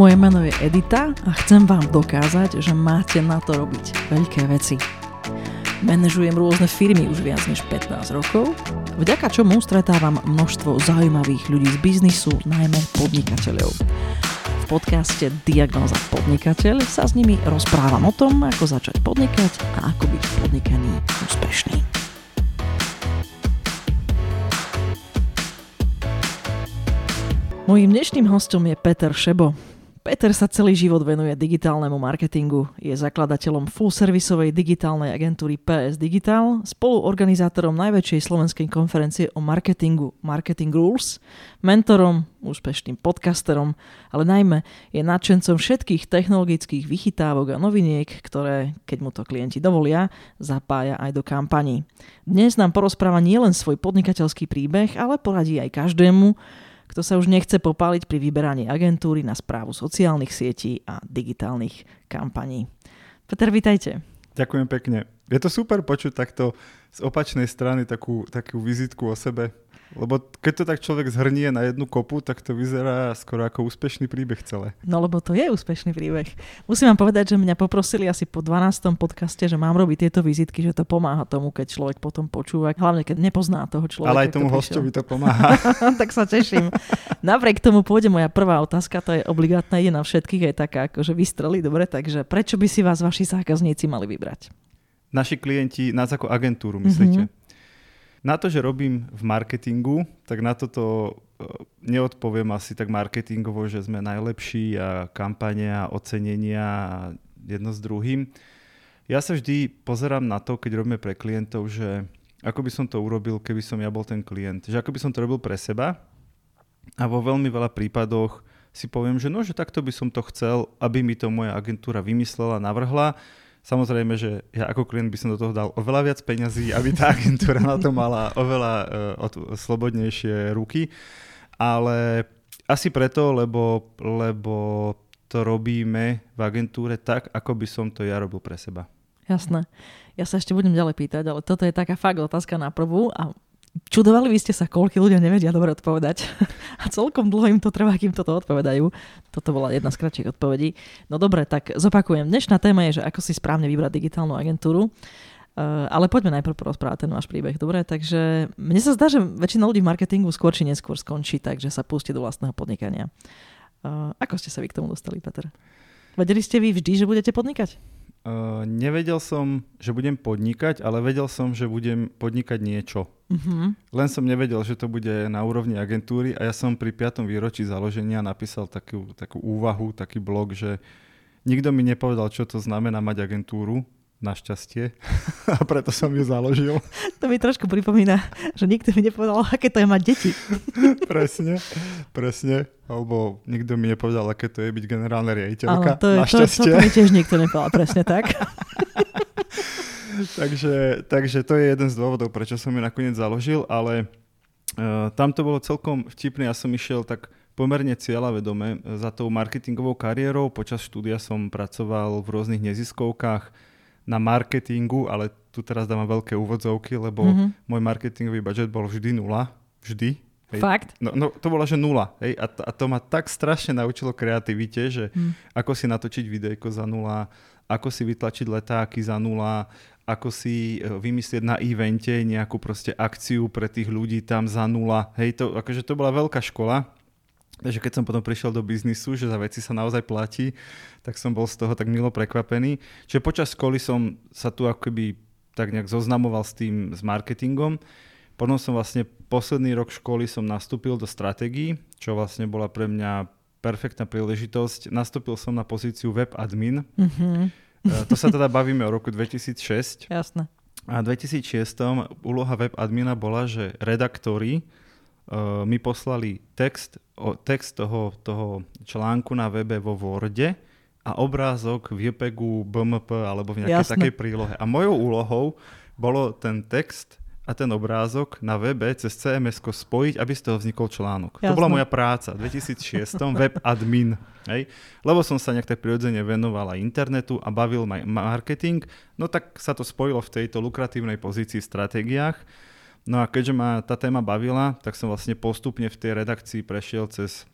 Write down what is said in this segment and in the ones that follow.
Moje meno je Edita a chcem vám dokázať, že máte na to robiť veľké veci. Manažujem rôzne firmy už viac než 15 rokov, vďaka čomu stretávam množstvo zaujímavých ľudí z biznisu, najmä podnikateľov. V podcaste Diagnoza podnikateľ sa s nimi rozprávam o tom, ako začať podnikať a ako byť v podnikaní úspešný. Mojím dnešným hostom je Peter Šebo, Peter sa celý život venuje digitálnemu marketingu. Je zakladateľom full-servisovej digitálnej agentúry PS Digital, spoluorganizátorom najväčšej slovenskej konferencie o marketingu Marketing Rules, mentorom, úspešným podcasterom, ale najmä je nadšencom všetkých technologických vychytávok a noviniek, ktoré, keď mu to klienti dovolia, zapája aj do kampaní. Dnes nám porozpráva nielen svoj podnikateľský príbeh, ale poradí aj každému, kto sa už nechce popáliť pri vyberaní agentúry na správu sociálnych sietí a digitálnych kampaní. Peter, vitajte. Ďakujem pekne. Je to super počuť takto z opačnej strany takú, takú vizitku o sebe. Lebo keď to tak človek zhrnie na jednu kopu, tak to vyzerá skoro ako úspešný príbeh celé. No lebo to je úspešný príbeh. Musím vám povedať, že mňa poprosili asi po 12. podcaste, že mám robiť tieto vizitky, že to pomáha tomu, keď človek potom počúva, hlavne keď nepozná toho človeka. Ale aj tomu hostovi to pomáha. tak sa teším. Napriek tomu pôjde moja prvá otázka, to je obligátna, je na všetkých, je taká akože vystreli, dobre, takže prečo by si vás vaši zákazníci mali vybrať? Naši klienti nás ako agentúru, myslíte? Mm-hmm. Na to, že robím v marketingu, tak na toto e, neodpoviem asi tak marketingovo, že sme najlepší a kampane a ocenenia a jedno s druhým. Ja sa vždy pozerám na to, keď robíme pre klientov, že ako by som to urobil, keby som ja bol ten klient. Že ako by som to robil pre seba a vo veľmi veľa prípadoch si poviem, že no, že takto by som to chcel, aby mi to moja agentúra vymyslela, navrhla Samozrejme, že ja ako klient by som do toho dal oveľa viac peňazí, aby tá agentúra na to mala oveľa uh, slobodnejšie ruky, ale asi preto, lebo, lebo to robíme v agentúre tak, ako by som to ja robil pre seba. Jasné. Ja sa ešte budem ďalej pýtať, ale toto je taká fakt otázka na prvú a Čudovali by ste sa, koľko ľudia nevedia dobre odpovedať. A celkom dlho im to trvá, kým toto odpovedajú. Toto bola jedna z kratších odpovedí. No dobre, tak zopakujem. Dnešná téma je, že ako si správne vybrať digitálnu agentúru. Uh, ale poďme najprv porozprávať ten váš príbeh, dobre? Takže mne sa zdá, že väčšina ľudí v marketingu skôr či neskôr skončí tak, že sa pustí do vlastného podnikania. Uh, ako ste sa vy k tomu dostali, Peter? Vedeli ste vy vždy, že budete podnikať? Uh, nevedel som, že budem podnikať, ale vedel som, že budem podnikať niečo. Uh-huh. Len som nevedel, že to bude na úrovni agentúry a ja som pri 5. výročí založenia napísal takú, takú úvahu, taký blog, že nikto mi nepovedal, čo to znamená mať agentúru, našťastie. A preto som ju založil. To mi trošku pripomína, že nikto mi nepovedal, aké to je mať deti. presne, presne. Alebo nikto mi nepovedal, aké to je byť generálna riaditeľka. Áno, to, je, našťastie. to, to, to mi tiež nikto nepovedal, presne tak. takže, takže to je jeden z dôvodov, prečo som ju nakoniec založil, ale uh, tam to bolo celkom vtipné. Ja som išiel tak pomerne cieľavedome za tou marketingovou kariérou. Počas štúdia som pracoval v rôznych neziskovkách, na marketingu, ale tu teraz dávam veľké úvodzovky, lebo mm-hmm. môj marketingový budget bol vždy nula. Vždy. Hej. Fakt? No, no to bola, že nula. Hej. A, to, a to ma tak strašne naučilo kreativite, že mm. ako si natočiť videjko za nula, ako si vytlačiť letáky za nula, ako si e, vymyslieť na evente nejakú proste akciu pre tých ľudí tam za nula. Hej, to, akože to bola veľká škola. Takže keď som potom prišiel do biznisu, že za veci sa naozaj platí, tak som bol z toho tak milo prekvapený. Čiže počas školy som sa tu akoby tak nejak zoznamoval s tým, s marketingom. Potom som vlastne posledný rok školy som nastúpil do stratégií, čo vlastne bola pre mňa perfektná príležitosť. Nastúpil som na pozíciu web admin. Mm-hmm. To sa teda bavíme o roku 2006. Jasné. A v 2006 úloha web admina bola, že redaktori uh, mi poslali text, o, text toho, toho článku na webe vo Worde a obrázok v JPEGu, BMP alebo v nejakej Jasne. takej prílohe. A mojou úlohou bolo ten text a ten obrázok na webe cez cms spojiť, aby z toho vznikol článok. Jasne. To bola moja práca v 2006, web admin. Hej? Lebo som sa nejak tak prirodzene venoval aj internetu a bavil ma marketing, no tak sa to spojilo v tejto lukratívnej pozícii v stratégiách. No a keďže ma tá téma bavila, tak som vlastne postupne v tej redakcii prešiel cez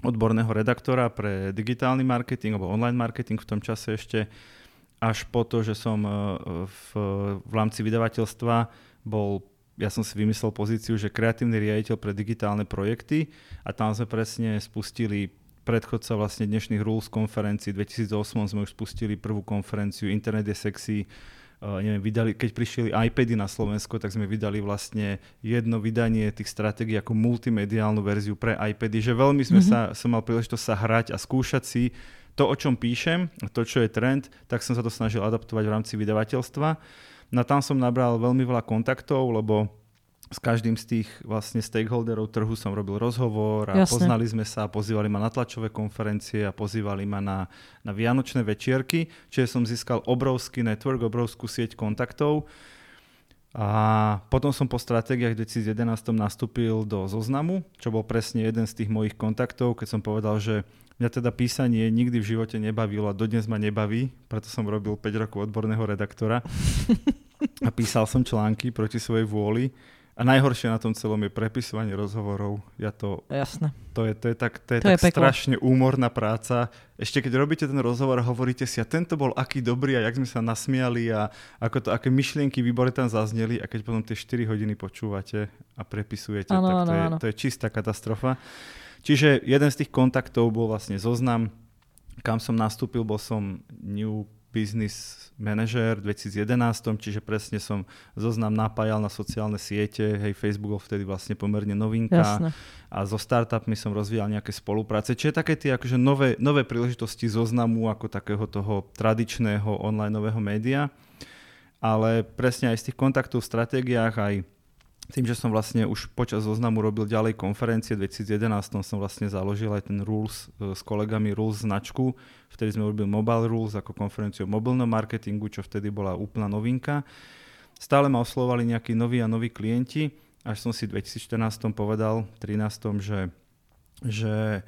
odborného redaktora pre digitálny marketing alebo online marketing v tom čase ešte až po to, že som e, v, v rámci vydavateľstva bol, ja som si vymyslel pozíciu, že kreatívny riaditeľ pre digitálne projekty a tam sme presne spustili predchodca vlastne dnešných Rules konferencií. 2008 sme už spustili prvú konferenciu Internet je sexy, neviem, vydali, keď prišli iPady na Slovensko, tak sme vydali vlastne jedno vydanie tých stratégií ako multimediálnu verziu pre iPady, že veľmi sme mm-hmm. sa, som mal príležitosť sa hrať a skúšať si to, o čom píšem, to, čo je trend, tak som sa to snažil adaptovať v rámci vydavateľstva. No tam som nabral veľmi veľa kontaktov, lebo s každým z tých vlastne stakeholderov trhu som robil rozhovor a Jasne. poznali sme sa, pozývali ma na tlačové konferencie a pozývali ma na, na vianočné večierky, čiže som získal obrovský network, obrovskú sieť kontaktov. A potom som po stratégiách v 2011 nastúpil do zoznamu, čo bol presne jeden z tých mojich kontaktov, keď som povedal, že mňa teda písanie nikdy v živote nebavilo a dodnes ma nebaví, preto som robil 5 rokov odborného redaktora a písal som články proti svojej vôli a najhoršie na tom celom je prepisovanie rozhovorov. Ja to, Jasné. To je, to je tak, to je to tak je strašne úmorná práca. Ešte keď robíte ten rozhovor a hovoríte si, a tento bol aký dobrý a jak sme sa nasmiali a ako to, aké myšlienky výbory tam zazneli a keď potom tie 4 hodiny počúvate a prepisujete, ano, tak to, ano, je, ano. to je čistá katastrofa. Čiže jeden z tých kontaktov bol vlastne zoznam, kam som nastúpil, bol som New Business manažér v 2011, čiže presne som zoznam napájal na sociálne siete, hej, Facebook bol vtedy vlastne pomerne novinka. Jasne. a so startupmi som rozvíjal nejaké spolupráce, čiže také tie akože nové, nové príležitosti zoznamu ako takého toho tradičného online nového média, ale presne aj z tých kontaktov v stratégiách aj tým, že som vlastne už počas zoznamu robil ďalej konferencie, v 2011 som vlastne založil aj ten Rules e, s kolegami Rules značku. Vtedy sme robili Mobile Rules ako konferenciu o mobilnom marketingu, čo vtedy bola úplná novinka. Stále ma oslovali nejakí noví a noví klienti, až som si v 2014 povedal, 13, že, že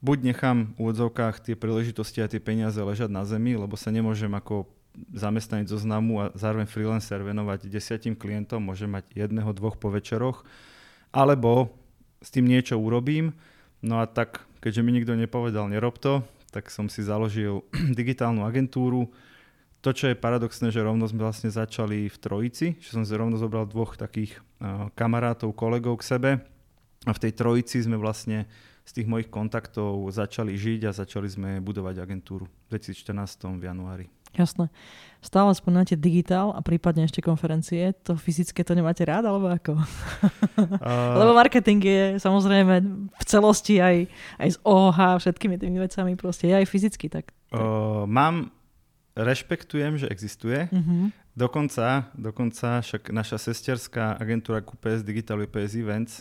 buď nechám v úvodzovkách tie príležitosti a tie peniaze ležať na zemi, lebo sa nemôžem ako zamestnanec zoznamu a zároveň freelancer venovať desiatim klientom, môže mať jedného, dvoch po večeroch, alebo s tým niečo urobím. No a tak, keďže mi nikto nepovedal, nerob to, tak som si založil digitálnu agentúru. To, čo je paradoxné, že rovno sme vlastne začali v trojici, že som si rovno zobral dvoch takých uh, kamarátov, kolegov k sebe a v tej trojici sme vlastne z tých mojich kontaktov začali žiť a začali sme budovať agentúru v 2014 v januári. Jasné. Stále spomínate digitál a prípadne ešte konferencie. To fyzické to nemáte rád, alebo ako? Uh... Lebo marketing je samozrejme v celosti aj, aj z OH, všetkými tými vecami proste. Je aj fyzicky. Tak, tak. Uh, mám, rešpektujem, že existuje. Uh-huh. Dokonca, dokonca však naša sesterská agentúra QPS Digital PS Events,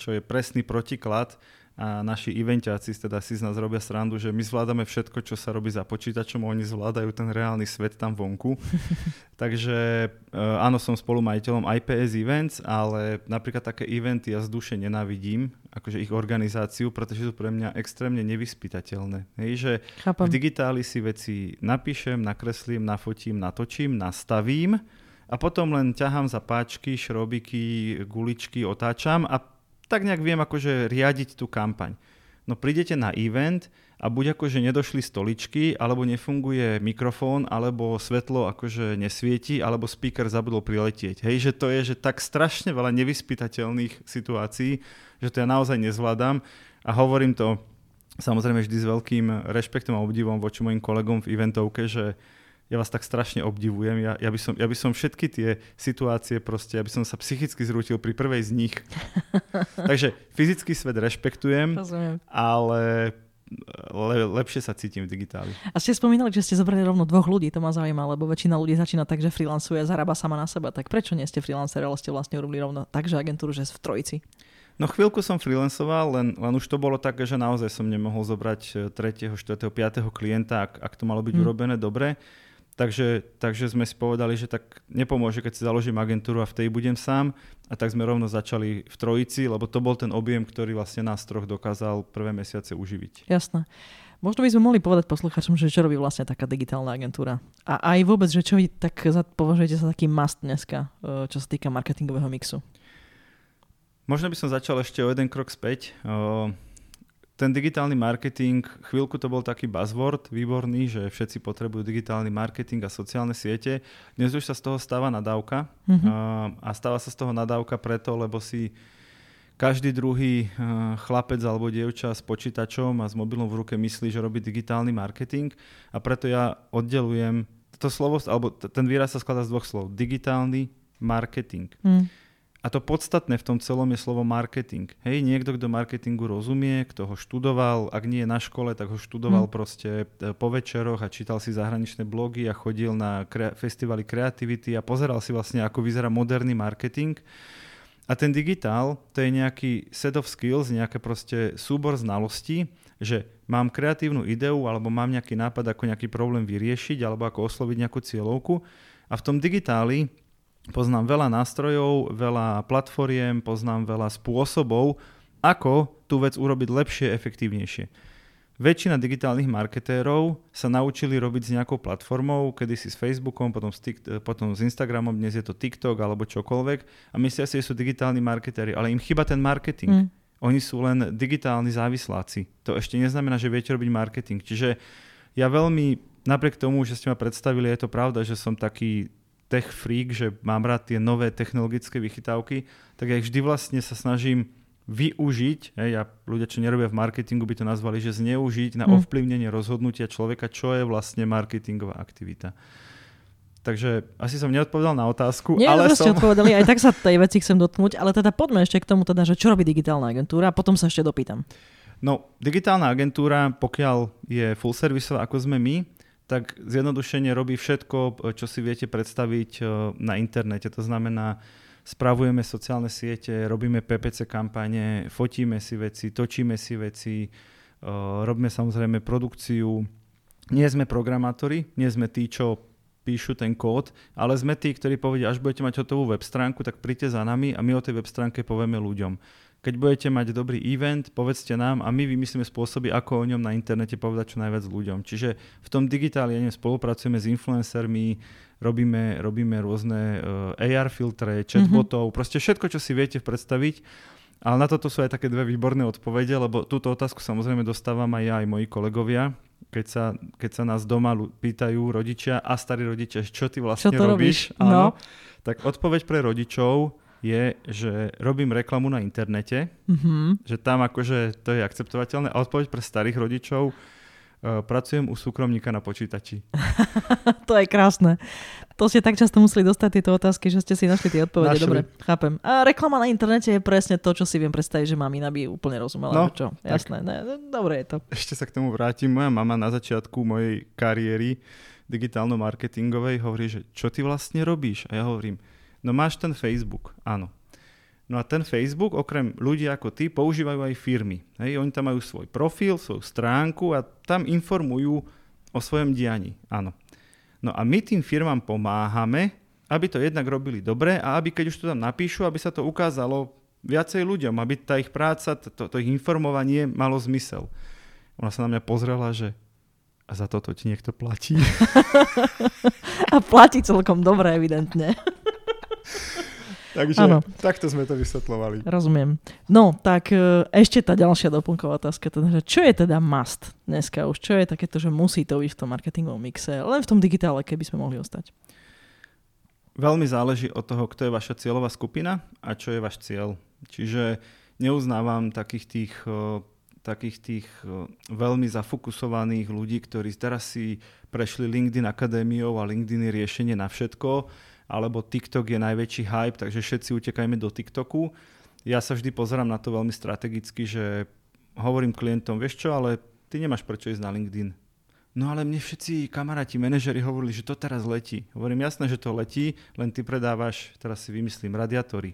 čo je presný protiklad a naši eventáci teda si z nás robia srandu, že my zvládame všetko, čo sa robí za počítačom, oni zvládajú ten reálny svet tam vonku. Takže uh, áno, som spolumajiteľom IPS Events, ale napríklad také eventy ja z duše nenávidím, akože ich organizáciu, pretože sú pre mňa extrémne nevyspytateľné. Hej, že Chápam. v digitáli si veci napíšem, nakreslím, nafotím, natočím, nastavím a potom len ťahám za páčky, šrobiky, guličky, otáčam a tak nejak viem akože riadiť tú kampaň. No prídete na event a buď akože nedošli stoličky, alebo nefunguje mikrofón, alebo svetlo akože nesvieti, alebo speaker zabudol priletieť. Hej, že to je že tak strašne veľa nevyspytateľných situácií, že to ja naozaj nezvládam a hovorím to samozrejme vždy s veľkým rešpektom a obdivom voči mojim kolegom v eventovke, že ja vás tak strašne obdivujem. Ja, ja, by som, ja by som všetky tie situácie proste, ja by som sa psychicky zrútil pri prvej z nich. Takže fyzický svet rešpektujem, Rozumiem. ale le, lepšie sa cítim v digitáli. A ste spomínali, že ste zobrali rovno dvoch ľudí, to ma zaujíma, lebo väčšina ľudí začína tak, že freelancuje, zarába sama na seba. Tak prečo nie ste freelancer, ale ste vlastne urobili rovno tak, že agentúru, že v trojici? No chvíľku som freelancoval, len, len už to bolo také, že naozaj som nemohol zobrať 3., 4., 5. klienta, ak, ak to malo byť hmm. urobené dobre. Takže, takže sme si povedali, že tak nepomôže, keď si založím agentúru a v tej budem sám. A tak sme rovno začali v trojici, lebo to bol ten objem, ktorý vlastne nás troch dokázal prvé mesiace uživiť. Jasné. Možno by sme mohli povedať posluchačom, že čo robí vlastne taká digitálna agentúra. A aj vôbec, že čo vy tak považujete za taký must dneska, e, čo sa týka marketingového mixu. Možno by som začal ešte o jeden krok späť. Ten digitálny marketing, chvíľku to bol taký buzzword výborný, že všetci potrebujú digitálny marketing a sociálne siete. Dnes už sa z toho stáva nadávka mm-hmm. a stáva sa z toho nadávka preto, lebo si každý druhý chlapec alebo dievča s počítačom a s mobilom v ruke myslí, že robí digitálny marketing a preto ja oddelujem to slovo, alebo ten výraz sa skladá z dvoch slov. Digitálny marketing. Mm. A to podstatné v tom celom je slovo marketing. Hej, niekto, kto marketingu rozumie, kto ho študoval, ak nie je na škole, tak ho študoval hmm. proste e, po večeroch a čítal si zahraničné blogy a chodil na kre- festivaly kreativity a pozeral si vlastne, ako vyzerá moderný marketing. A ten digitál, to je nejaký set of skills, nejaký proste súbor znalostí, že mám kreatívnu ideu alebo mám nejaký nápad, ako nejaký problém vyriešiť alebo ako osloviť nejakú cieľovku. A v tom digitáli Poznám veľa nástrojov, veľa platformiem, poznám veľa spôsobov, ako tú vec urobiť lepšie, efektívnejšie. Väčšina digitálnych marketérov sa naučili robiť s nejakou platformou, kedysi s Facebookom, potom s, tik- potom s Instagramom, dnes je to TikTok alebo čokoľvek a myslia si, že sú digitálni marketéri, ale im chyba ten marketing. Mm. Oni sú len digitálni závisláci. To ešte neznamená, že viete robiť marketing. Čiže ja veľmi, napriek tomu, že ste ma predstavili, je to pravda, že som taký tech freak, že mám rád tie nové technologické vychytávky, tak ja vždy vlastne sa snažím využiť, hej, a ľudia, čo nerobia v marketingu, by to nazvali, že zneužiť na mm. ovplyvnenie rozhodnutia človeka, čo je vlastne marketingová aktivita. Takže asi som neodpovedal na otázku, Nie, ale som... ste odpovedali, aj tak sa tej veci chcem dotknúť, ale teda poďme ešte k tomu, teda, že čo robí digitálna agentúra a potom sa ešte dopýtam. No, digitálna agentúra, pokiaľ je full serviceová, ako sme my, tak zjednodušene robí všetko, čo si viete predstaviť eh, na internete. To znamená, spravujeme sociálne siete, robíme PPC kampane, fotíme si veci, točíme si veci, eh, robíme samozrejme produkciu. Nie sme programátori, nie sme tí, čo píšu ten kód, ale sme tí, ktorí povedia, až budete mať hotovú web stránku, tak príďte za nami a my o tej web stránke povieme ľuďom. Keď budete mať dobrý event, povedzte nám a my vymyslíme spôsoby, ako o ňom na internete povedať čo najviac ľuďom. Čiže v tom digitáli spolupracujeme s influencermi, robíme, robíme rôzne uh, eh, AR filtre, chatbotov, mm-hmm. proste všetko, čo si viete predstaviť. Ale na toto sú aj také dve výborné odpovede, lebo túto otázku samozrejme dostávam aj ja, aj moji kolegovia, keď sa, keď sa nás doma pýtajú rodičia a starí rodičia, čo ty vlastne čo robíš, robíš? Áno, no. tak odpoveď pre rodičov je, že robím reklamu na internete, mm-hmm. že tam akože to je akceptovateľné. A odpoveď pre starých rodičov, uh, pracujem u súkromníka na počítači. to je krásne. To ste tak často museli dostať tieto otázky, že ste si našli tie odpovede. Našli. Dobre, chápem. A reklama na internete je presne to, čo si viem predstaviť, že mamina by úplne rozumela. No, čo? Jasné, ne, dobre je to. Ešte sa k tomu vrátim. Moja mama na začiatku mojej kariéry digitálno-marketingovej hovorí, že čo ty vlastne robíš? A ja hovorím, No máš ten Facebook, áno. No a ten Facebook, okrem ľudí ako ty, používajú aj firmy. Hej, oni tam majú svoj profil, svoju stránku a tam informujú o svojom dianí. Áno. No a my tým firmám pomáhame, aby to jednak robili dobre a aby keď už to tam napíšu, aby sa to ukázalo viacej ľuďom, aby tá ich práca, to, to ich informovanie malo zmysel. Ona sa na mňa pozrela, že a za toto ti niekto platí. a platí celkom dobre, evidentne. Takže ano. takto sme to vysvetlovali. Rozumiem. No, tak e, ešte tá ďalšia doplnková otázka. Teda, čo je teda must dneska už? Čo je takéto, že musí to byť v tom marketingovom mixe? Len v tom digitále, keby sme mohli ostať. Veľmi záleží od toho, kto je vaša cieľová skupina a čo je váš cieľ. Čiže neuznávam takých tých, e, takých tých e, veľmi zafokusovaných ľudí, ktorí teraz si prešli LinkedIn akadémiou a LinkedIn je riešenie na všetko alebo TikTok je najväčší hype, takže všetci utekajme do TikToku. Ja sa vždy pozerám na to veľmi strategicky, že hovorím klientom, vieš čo, ale ty nemáš prečo ísť na LinkedIn. No ale mne všetci kamaráti, manažeri hovorili, že to teraz letí. Hovorím, jasné, že to letí, len ty predávaš, teraz si vymyslím, radiátory.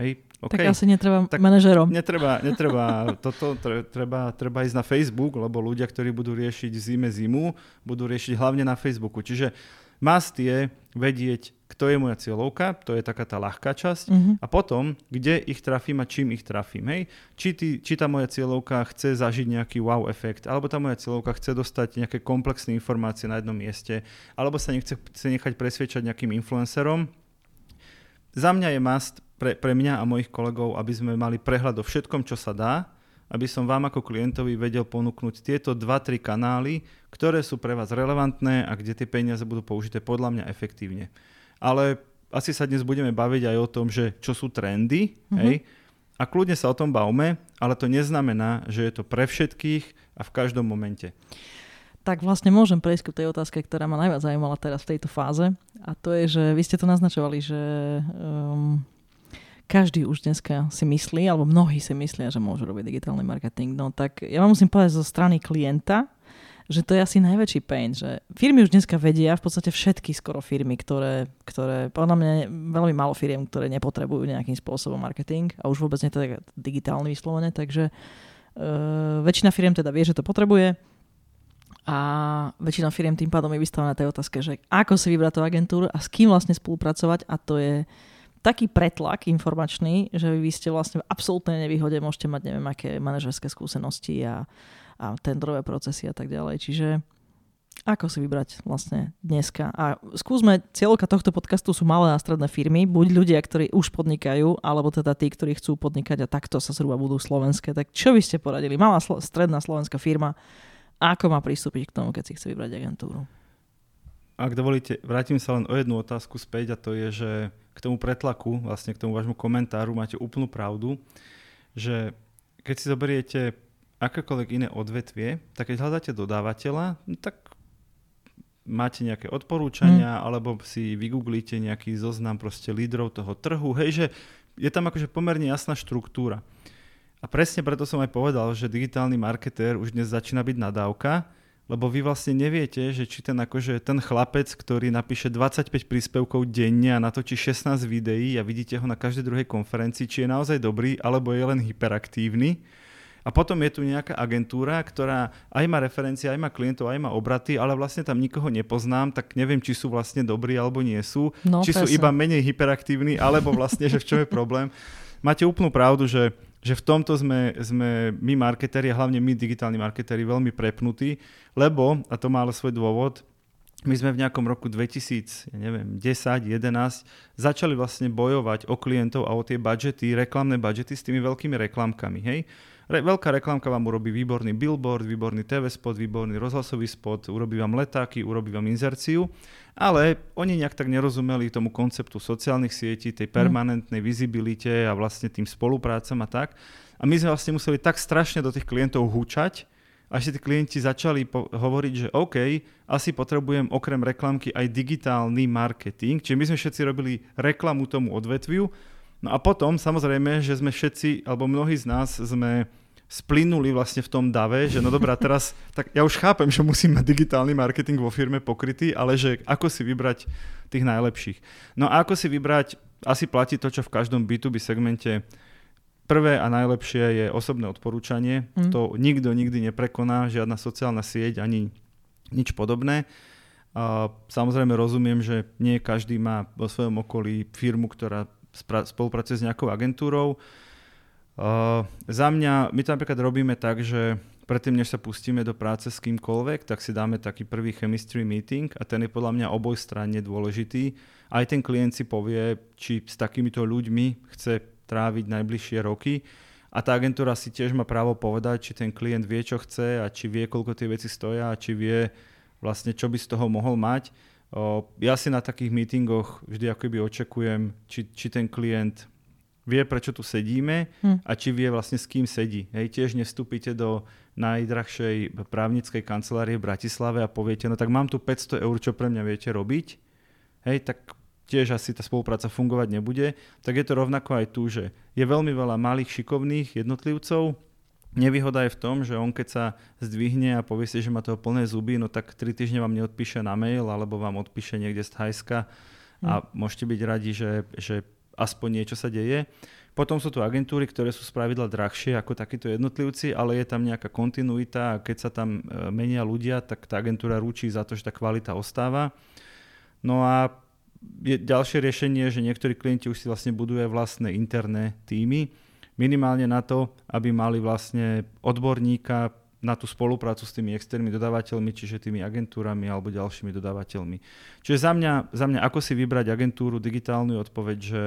Hej, okay. Tak asi netreba tak manažerom. Netreba, netreba toto, treba, treba ísť na Facebook, lebo ľudia, ktorí budú riešiť zime zimu, budú riešiť hlavne na Facebooku. Čiže must je vedieť, kto je moja cieľovka, to je taká tá ľahká časť, uh-huh. a potom, kde ich trafím a čím ich trafím. Hej? Či, ty, či tá moja cieľovka chce zažiť nejaký wow efekt, alebo tá moja cieľovka chce dostať nejaké komplexné informácie na jednom mieste, alebo sa nechce chce nechať presviečať nejakým influencerom. Za mňa je must pre, pre mňa a mojich kolegov, aby sme mali prehľad o všetkom, čo sa dá, aby som vám ako klientovi vedel ponúknuť tieto 2-3 kanály, ktoré sú pre vás relevantné a kde tie peniaze budú použité podľa mňa efektívne. Ale asi sa dnes budeme baviť aj o tom, že čo sú trendy, mm-hmm. hej, a kľudne sa o tom bavme, ale to neznamená, že je to pre všetkých a v každom momente. Tak vlastne môžem prejsť k tej otázke, ktorá ma najviac zaujímala teraz v tejto fáze. A to je, že vy ste to naznačovali, že um, každý už dneska si myslí, alebo mnohí si myslia, že môžu robiť digitálny marketing. No tak ja vám musím povedať zo strany klienta, že to je asi najväčší pain, že firmy už dneska vedia, v podstate všetky skoro firmy, ktoré, ktoré podľa mňa veľmi málo firiem, ktoré nepotrebujú nejakým spôsobom marketing a už vôbec nie to digitálny vyslovene, takže uh, väčšina firiem teda vie, že to potrebuje a väčšina firiem tým pádom je vystavená tej otázke, že ako si vybrať tú agentúru a s kým vlastne spolupracovať a to je taký pretlak informačný, že vy ste vlastne v absolútnej nevýhode, môžete mať neviem aké manažerské skúsenosti a, a tendrové procesy a tak ďalej. Čiže ako si vybrať vlastne dneska. A skúsme, cieľka tohto podcastu sú malé a stredné firmy, buď ľudia, ktorí už podnikajú, alebo teda tí, ktorí chcú podnikať a takto sa zhruba budú slovenské. Tak čo by ste poradili? Malá stredná slovenská firma, ako má pristúpiť k tomu, keď si chce vybrať agentúru? Ak dovolíte, vrátim sa len o jednu otázku späť a to je, že k tomu pretlaku, vlastne k tomu vášmu komentáru máte úplnú pravdu, že keď si zoberiete akékoľvek iné odvetvie, tak keď hľadáte dodávateľa, no tak máte nejaké odporúčania, hmm. alebo si vygooglíte nejaký zoznam proste lídrov toho trhu, hej, že je tam akože pomerne jasná štruktúra. A presne preto som aj povedal, že digitálny marketér už dnes začína byť nadávka, lebo vy vlastne neviete, že či ten, akože, ten chlapec, ktorý napíše 25 príspevkov denne a natočí 16 videí a vidíte ho na každej druhej konferencii, či je naozaj dobrý, alebo je len hyperaktívny. A potom je tu nejaká agentúra, ktorá aj má referencie, aj má klientov, aj má obraty, ale vlastne tam nikoho nepoznám, tak neviem, či sú vlastne dobrí alebo nie sú. No, či presne. sú iba menej hyperaktívni, alebo vlastne, že v čom je problém. Máte úplnú pravdu, že že v tomto sme, sme my marketéri a hlavne my digitálni marketéri veľmi prepnutí, lebo, a to má ale svoj dôvod, my sme v nejakom roku 2000, ja neviem, 10, 11 začali vlastne bojovať o klientov a o tie budžety, reklamné budžety s tými veľkými reklamkami, hej. Re, veľká reklamka vám urobí výborný billboard, výborný TV spot, výborný rozhlasový spot, urobí vám letáky, urobí vám inzerciu, ale oni nejak tak nerozumeli tomu konceptu sociálnych sietí, tej mhm. permanentnej vizibilite a vlastne tým spoluprácam a tak. A my sme vlastne museli tak strašne do tých klientov húčať, až si tí klienti začali po- hovoriť, že OK, asi potrebujem okrem reklamky aj digitálny marketing, čiže my sme všetci robili reklamu tomu odvetviu, No a potom samozrejme, že sme všetci, alebo mnohí z nás sme splynuli vlastne v tom dave, že no dobrá, teraz, tak ja už chápem, že musím mať digitálny marketing vo firme pokrytý, ale že ako si vybrať tých najlepších. No a ako si vybrať, asi platí to, čo v každom B2B segmente Prvé a najlepšie je osobné odporúčanie. Mm. To nikto nikdy neprekoná, žiadna sociálna sieť ani nič podobné. A samozrejme rozumiem, že nie každý má vo svojom okolí firmu, ktorá spolupracuje s nejakou agentúrou. Uh, za mňa, my to napríklad robíme tak, že predtým, než sa pustíme do práce s kýmkoľvek, tak si dáme taký prvý chemistry meeting a ten je podľa mňa obojstranne dôležitý. Aj ten klient si povie, či s takýmito ľuďmi chce tráviť najbližšie roky a tá agentúra si tiež má právo povedať, či ten klient vie, čo chce a či vie, koľko tie veci stoja a či vie vlastne, čo by z toho mohol mať. Ja si na takých meetingoch vždy akoby očekujem, či, či ten klient vie, prečo tu sedíme hm. a či vie vlastne s kým sedí. Hej, tiež nevstúpite do najdrahšej právnickej kancelárie v Bratislave a poviete, no tak mám tu 500 eur, čo pre mňa viete robiť. Hej, tak tiež asi tá spolupráca fungovať nebude. Tak je to rovnako aj tu, že je veľmi veľa malých šikovných jednotlivcov, Nevýhoda je v tom, že on keď sa zdvihne a povie si, že má toho plné zuby, no tak 3 týždne vám neodpíše na mail alebo vám odpíše niekde z Thajska a mm. môžete byť radi, že, že aspoň niečo sa deje. Potom sú tu agentúry, ktoré sú spravidla drahšie ako takíto jednotlivci, ale je tam nejaká kontinuita a keď sa tam e, menia ľudia, tak tá agentúra ručí za to, že tá kvalita ostáva. No a je ďalšie riešenie, že niektorí klienti už si vlastne budujú vlastné interné týmy, minimálne na to, aby mali vlastne odborníka na tú spoluprácu s tými externými dodávateľmi, čiže tými agentúrami alebo ďalšími dodávateľmi. Čiže za mňa, za mňa ako si vybrať agentúru digitálnu odpoveď, že,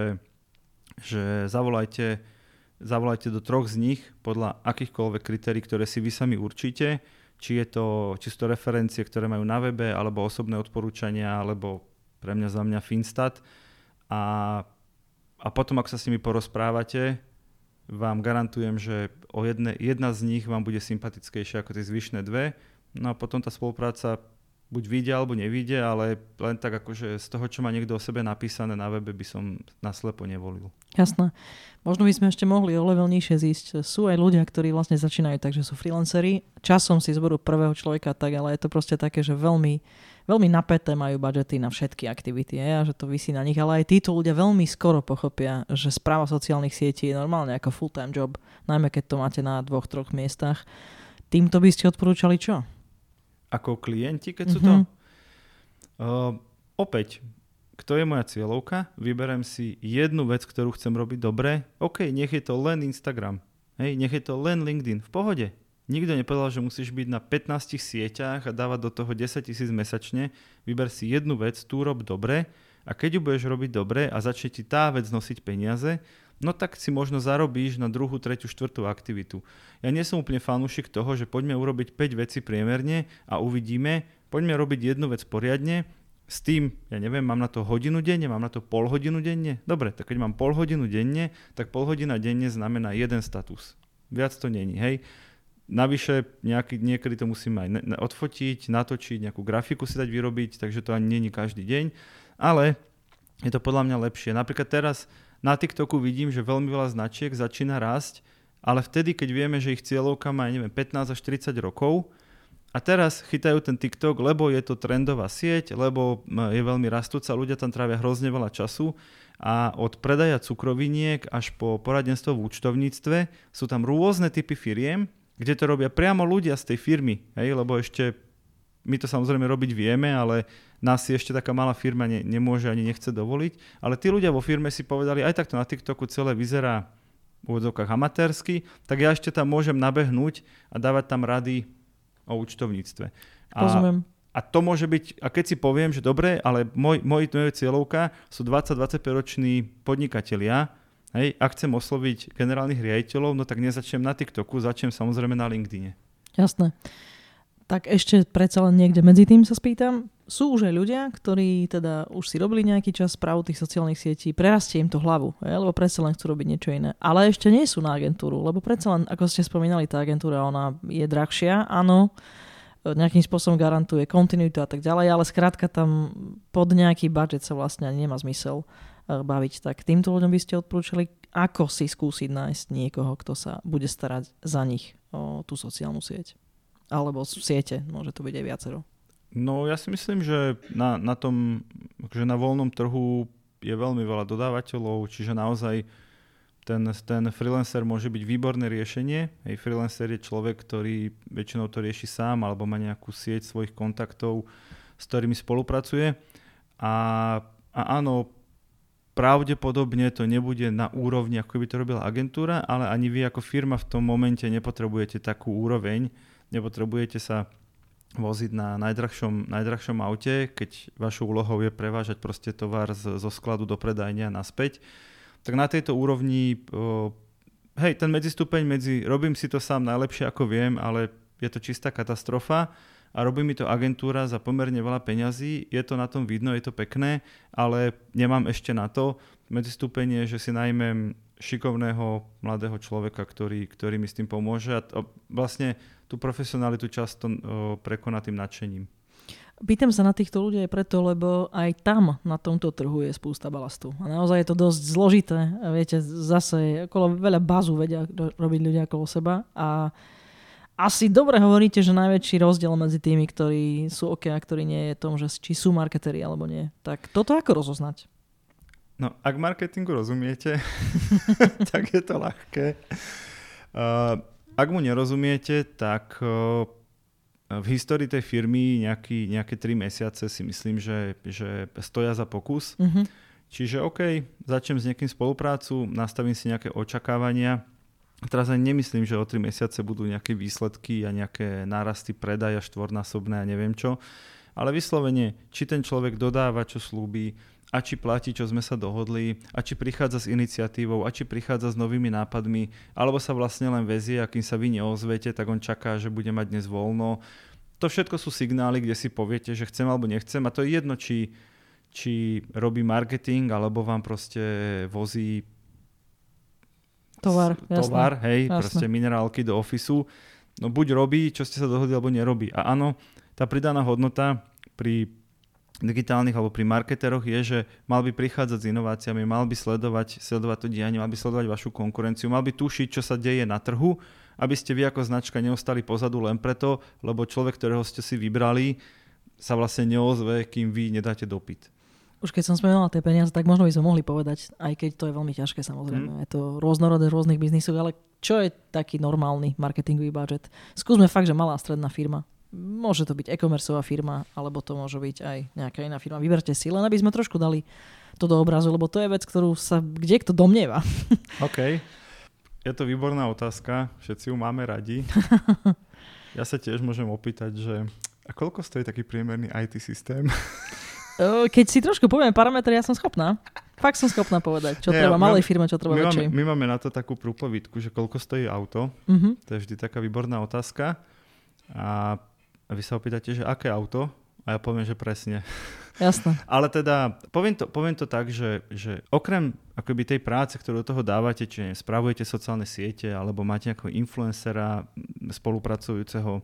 že zavolajte zavolajte do troch z nich podľa akýchkoľvek kritérií, ktoré si vy sami určíte, či, je to, či sú to referencie, ktoré majú na webe, alebo osobné odporúčania, alebo pre mňa za mňa Finstat. A, a potom, ak sa s nimi porozprávate, vám garantujem, že o jedne, jedna z nich vám bude sympatickejšia ako tie zvyšné dve. No a potom tá spolupráca buď vyjde alebo nevyjde, ale len tak akože z toho, čo má niekto o sebe napísané na webe, by som naslepo nevolil. Jasné. Možno by sme ešte mohli o levelnejšie zísť. Sú aj ľudia, ktorí vlastne začínajú tak, že sú freelanceri. Časom si zberú prvého človeka tak, ale je to proste také, že veľmi, veľmi napäté majú budžety na všetky aktivity a že to vysí na nich. Ale aj títo ľudia veľmi skoro pochopia, že správa sociálnych sietí je normálne ako full-time job, najmä keď to máte na dvoch, troch miestach. Týmto by ste odporúčali čo? Ako klienti, keď sú mm-hmm. to. Uh, opäť, kto je moja cieľovka? Vyberem si jednu vec, ktorú chcem robiť dobre. OK, nech je to len Instagram. Hej, nech je to len LinkedIn. V pohode. Nikto nepovedal, že musíš byť na 15 sieťach a dávať do toho 10 tisíc mesačne. Vyber si jednu vec, tú rob dobre a keď ju budeš robiť dobre a začne ti tá vec nosiť peniaze, no tak si možno zarobíš na druhú, tretiu, štvrtú aktivitu. Ja nie som úplne fanúšik toho, že poďme urobiť 5 vecí priemerne a uvidíme, poďme robiť jednu vec poriadne, s tým, ja neviem, mám na to hodinu denne, mám na to pol hodinu denne. Dobre, tak keď mám pol hodinu denne, tak pol hodina denne znamená jeden status. Viac to není, hej. Navyše nejaký, niekedy to musím aj odfotiť, natočiť, nejakú grafiku si dať vyrobiť, takže to ani není každý deň. Ale je to podľa mňa lepšie. Napríklad teraz na TikToku vidím, že veľmi veľa značiek začína rásť, ale vtedy, keď vieme, že ich cieľovka má, neviem, 15 až 30 rokov, a teraz chytajú ten TikTok, lebo je to trendová sieť, lebo je veľmi rastúca, ľudia tam trávia hrozne veľa času a od predaja cukroviniek až po poradenstvo v účtovníctve sú tam rôzne typy firiem, kde to robia priamo ľudia z tej firmy, hej, lebo ešte my to samozrejme robiť vieme, ale nás si ešte taká malá firma ne, nemôže ani nechce dovoliť, ale tí ľudia vo firme si povedali, aj takto na TikToku celé vyzerá v úvodzovkách amatérsky, tak ja ešte tam môžem nabehnúť a dávať tam rady o účtovníctve. A, Rozumiem. A to môže byť, a keď si poviem, že dobre, ale môj, môj, cieľovka sú 20-25 roční podnikatelia, hej, ak chcem osloviť generálnych riaditeľov, no tak nezačnem na TikToku, začnem samozrejme na LinkedIne. Jasné. Tak ešte predsa len niekde medzi tým sa spýtam sú už aj ľudia, ktorí teda už si robili nejaký čas správu tých sociálnych sietí, prerastie im to hlavu, lebo predsa len chcú robiť niečo iné. Ale ešte nie sú na agentúru, lebo predsa len, ako ste spomínali, tá agentúra, ona je drahšia, áno, nejakým spôsobom garantuje kontinuitu a tak ďalej, ale skrátka tam pod nejaký budget sa vlastne nemá zmysel eh, baviť. Tak týmto ľuďom by ste odporúčali, ako si skúsiť nájsť niekoho, kto sa bude starať za nich o tú sociálnu sieť. Alebo siete, môže to byť aj viacero. No ja si myslím, že na, na tom, že na voľnom trhu je veľmi veľa dodávateľov, čiže naozaj ten, ten freelancer môže byť výborné riešenie. Hej, freelancer je človek, ktorý väčšinou to rieši sám alebo má nejakú sieť svojich kontaktov, s ktorými spolupracuje. A, a áno, pravdepodobne to nebude na úrovni, ako by to robila agentúra, ale ani vy ako firma v tom momente nepotrebujete takú úroveň, nepotrebujete sa voziť na najdrahšom, najdrahšom aute, keď vašou úlohou je prevážať proste tovar z, zo skladu do predajne a naspäť, tak na tejto úrovni, o, hej, ten medzistupeň medzi robím si to sám najlepšie ako viem, ale je to čistá katastrofa a robí mi to agentúra za pomerne veľa peňazí, je to na tom vidno, je to pekné, ale nemám ešte na to. Medzistupenie, že si najmem šikovného mladého človeka, ktorý, ktorý mi s tým pomôže a to, vlastne tú profesionalitu často prekoná tým nadšením. Pýtam sa na týchto ľudí aj preto, lebo aj tam na tomto trhu je spústa balastu. A naozaj je to dosť zložité. Viete, zase okolo veľa bazu vedia robiť ľudia okolo seba a asi dobre hovoríte, že najväčší rozdiel medzi tými, ktorí sú OK a ktorí nie je tom, že či sú marketéri alebo nie. Tak toto ako rozoznať? No, ak marketingu rozumiete, tak je to ľahké. Uh, ak mu nerozumiete, tak v histórii tej firmy nejaký, nejaké 3 mesiace si myslím, že, že stoja za pokus. Mm-hmm. Čiže OK, začnem s nejakým spoluprácu, nastavím si nejaké očakávania. Teraz ani nemyslím, že o 3 mesiace budú nejaké výsledky a nejaké nárasty predaja štvornásobné a neviem čo. Ale vyslovene, či ten človek dodáva, čo slúbi, a či platí, čo sme sa dohodli, a či prichádza s iniciatívou, a či prichádza s novými nápadmi, alebo sa vlastne len vezie a kým sa vy neozvete, tak on čaká, že bude mať dnes voľno. To všetko sú signály, kde si poviete, že chcem alebo nechcem a to je jedno, či, či robí marketing, alebo vám proste vozí tovar, tovar jasné, hej, jasné. proste minerálky do ofisu. No buď robí, čo ste sa dohodli, alebo nerobí. A áno, tá pridaná hodnota pri digitálnych alebo pri marketeroch je, že mal by prichádzať s inováciami, mal by sledovať, sledovať to dianie, mal by sledovať vašu konkurenciu, mal by tušiť, čo sa deje na trhu, aby ste vy ako značka neostali pozadu len preto, lebo človek, ktorého ste si vybrali, sa vlastne neozve, kým vy nedáte dopyt. Už keď som spomínala tie peniaze, tak možno by sme mohli povedať, aj keď to je veľmi ťažké samozrejme. Mm. Je to rôznorodé rôznych biznisoch, ale čo je taký normálny marketingový budget? Skúsme fakt, že malá stredná firma Môže to byť e-commerceová firma, alebo to môže byť aj nejaká iná firma. Vyberte si, len aby sme trošku dali to do obrazu, lebo to je vec, ktorú sa kde kto domnieva. OK. Je to výborná otázka, všetci ju máme radi. Ja sa tiež môžem opýtať, že a koľko stojí taký priemerný IT systém? Keď si trošku poviem parametre, ja som schopná. Fakt som schopná povedať, čo Nie, treba malej firme, čo treba my väčšej. Máme, my máme na to takú prúpovidku, že koľko stojí auto. Uh-huh. To je vždy taká výborná otázka. A a vy sa opýtate, že aké auto? A ja poviem, že presne. Jasné. Ale teda, poviem to, poviem to tak, že, že okrem akoby tej práce, ktorú do toho dávate, či spravujete sociálne siete, alebo máte nejakého influencera spolupracujúceho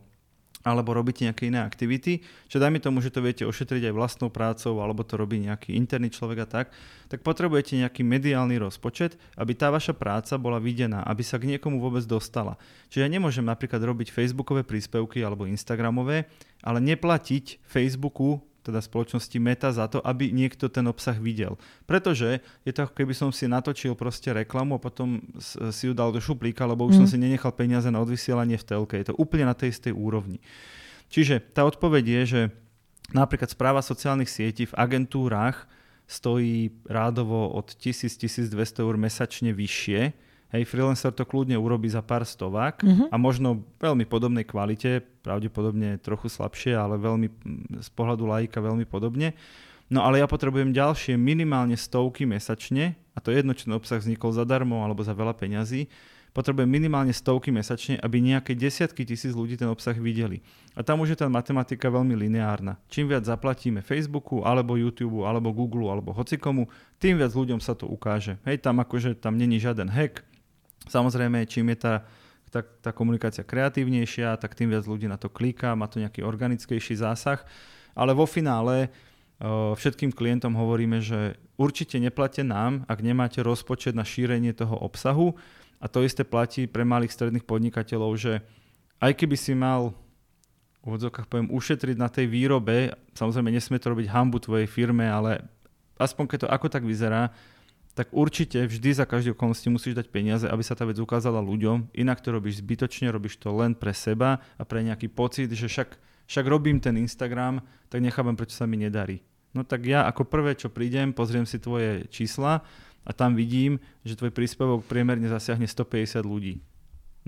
alebo robíte nejaké iné aktivity, čo dajme tomu, že to viete ošetriť aj vlastnou prácou, alebo to robí nejaký interný človek a tak, tak potrebujete nejaký mediálny rozpočet, aby tá vaša práca bola videná, aby sa k niekomu vôbec dostala. Čiže ja nemôžem napríklad robiť facebookové príspevky alebo instagramové, ale neplatiť Facebooku teda spoločnosti Meta za to, aby niekto ten obsah videl. Pretože je to ako keby som si natočil proste reklamu a potom si ju dal do šuplíka, lebo už mm. som si nenechal peniaze na odvysielanie v telke. Je to úplne na tej istej úrovni. Čiže tá odpoveď je, že napríklad správa sociálnych sietí v agentúrach stojí rádovo od 1000-1200 eur mesačne vyššie, Hej, freelancer to kľudne urobí za pár stovák uh-huh. a možno veľmi podobnej kvalite, pravdepodobne trochu slabšie, ale veľmi z pohľadu lajka veľmi podobne. No ale ja potrebujem ďalšie minimálne stovky mesačne, a to je jedno, či ten obsah vznikol zadarmo alebo za veľa peňazí, potrebujem minimálne stovky mesačne, aby nejaké desiatky tisíc ľudí ten obsah videli. A tam už je tá matematika veľmi lineárna. Čím viac zaplatíme Facebooku, alebo YouTube, alebo Google, alebo hocikomu, tým viac ľuďom sa to ukáže. Hej, tam akože tam není žiaden hack, Samozrejme, čím je tá, tá, tá komunikácia kreatívnejšia, tak tým viac ľudí na to kliká, má to nejaký organickejší zásah. Ale vo finále všetkým klientom hovoríme, že určite neplate nám, ak nemáte rozpočet na šírenie toho obsahu. A to isté platí pre malých stredných podnikateľov, že aj keby si mal v odzokách poviem, ušetriť na tej výrobe, samozrejme nesmie to robiť hambu tvojej firme, ale aspoň keď to ako tak vyzerá, tak určite vždy za každé okolnosti musíš dať peniaze, aby sa tá vec ukázala ľuďom. Inak to robíš zbytočne, robíš to len pre seba a pre nejaký pocit, že však, však robím ten Instagram, tak nechápem, prečo sa mi nedarí. No tak ja ako prvé, čo prídem, pozriem si tvoje čísla a tam vidím, že tvoj príspevok priemerne zasiahne 150 ľudí.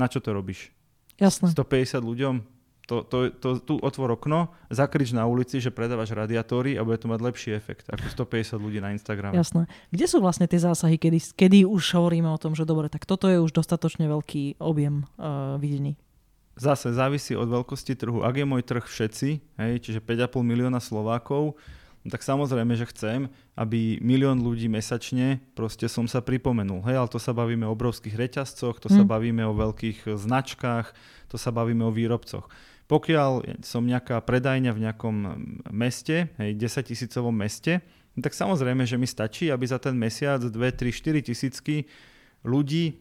Na čo to robíš? Jasné. 150 ľuďom? To, to, to, tu otvor okno, zakrič na ulici, že predávaš radiátory a bude to mať lepší efekt ako 150 ľudí na Instagrame. Jasné. Kde sú vlastne tie zásahy, kedy, kedy už hovoríme o tom, že dobre, tak toto je už dostatočne veľký objem uh, videní? Zase závisí od veľkosti trhu. Ak je môj trh všetci, hej, čiže 5,5 milióna Slovákov, no tak samozrejme, že chcem, aby milión ľudí mesačne proste som sa pripomenul. Hej, ale to sa bavíme o obrovských reťazcoch, to hmm. sa hm. bavíme o veľkých značkách, to sa bavíme o výrobcoch. Pokiaľ som nejaká predajňa v nejakom meste, hej, 10 tisícovom meste, no tak samozrejme, že mi stačí, aby za ten mesiac 2, 3, 4 tisícky ľudí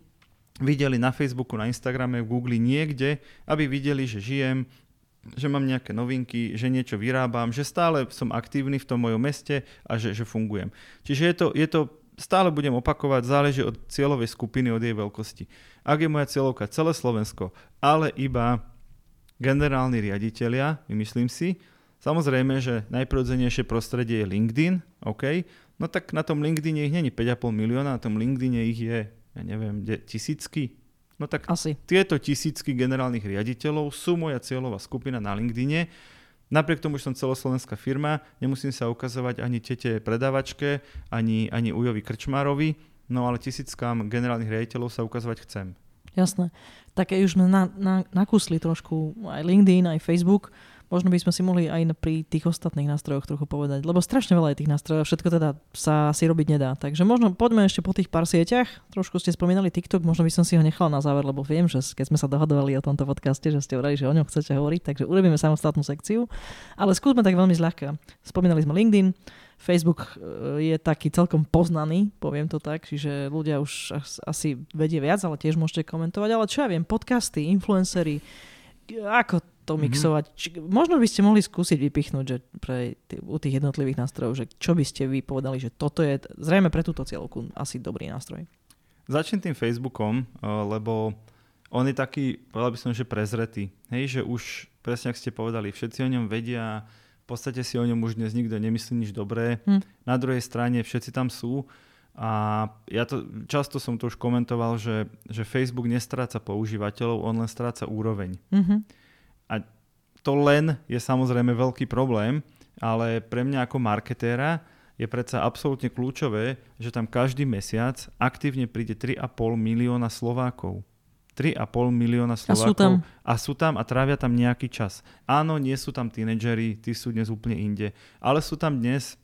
videli na Facebooku, na Instagrame, v Google niekde, aby videli, že žijem, že mám nejaké novinky, že niečo vyrábam, že stále som aktívny v tom mojom meste a že, že fungujem. Čiže je to, je to stále budem opakovať, záleží od cieľovej skupiny, od jej veľkosti. Ak je moja cieľovka celé Slovensko, ale iba generálni riaditeľia, myslím si. Samozrejme, že najprirodzenejšie prostredie je LinkedIn, OK, no tak na tom LinkedIne ich není 5,5 milióna, na tom LinkedIne ich je, ja neviem, tisícky. No tak Asi. tieto tisícky generálnych riaditeľov sú moja cieľová skupina na LinkedIne. Napriek tomu, že som celoslovenská firma, nemusím sa ukazovať ani tete predávačke, ani, ani ujovi krčmárovi, no ale tisíckam generálnych riaditeľov sa ukazovať chcem. Jasné. Tak už sme na, na, nakúsli trošku aj LinkedIn, aj Facebook, možno by sme si mohli aj pri tých ostatných nástrojoch trochu povedať, lebo strašne veľa je tých nástrojov, všetko teda sa si robiť nedá. Takže možno poďme ešte po tých pár sieťach. Trošku ste spomínali TikTok, možno by som si ho nechal na záver, lebo viem, že keď sme sa dohadovali o tomto podcaste, že ste hovorili, že o ňom chcete hovoriť, takže urobíme samostatnú sekciu. Ale skúsme tak veľmi zľahka. Spomínali sme LinkedIn, Facebook e, je taký celkom poznaný, poviem to tak, čiže ľudia už asi vedie viac, ale tiež môžete komentovať. Ale čo ja viem, podcasty, influencery, ako to mhm. mixovať. Mm-hmm. Či, možno by ste mohli skúsiť vypichnúť, že pre t- u tých jednotlivých nástrojov, že čo by ste vy povedali, že toto je zrejme pre túto cieľovku asi dobrý nástroj. Začnem tým Facebookom, eh, lebo on je taký, povedal by som, že prezretý. Hej, že už presne ak ste povedali, všetci o ňom vedia, v podstate si o ňom už dnes nikto nemyslí nič dobré. Hm. Na druhej strane všetci tam sú. A ja to, často som to už komentoval, že, že Facebook nestráca používateľov, on len stráca úroveň. Mm-hmm. A to len je samozrejme veľký problém, ale pre mňa ako marketéra je predsa absolútne kľúčové, že tam každý mesiac aktívne príde 3,5 milióna Slovákov. 3,5 milióna Slovákov. A sú tam. A sú tam a trávia tam nejaký čas. Áno, nie sú tam tínedžeri, tí sú dnes úplne inde, ale sú tam dnes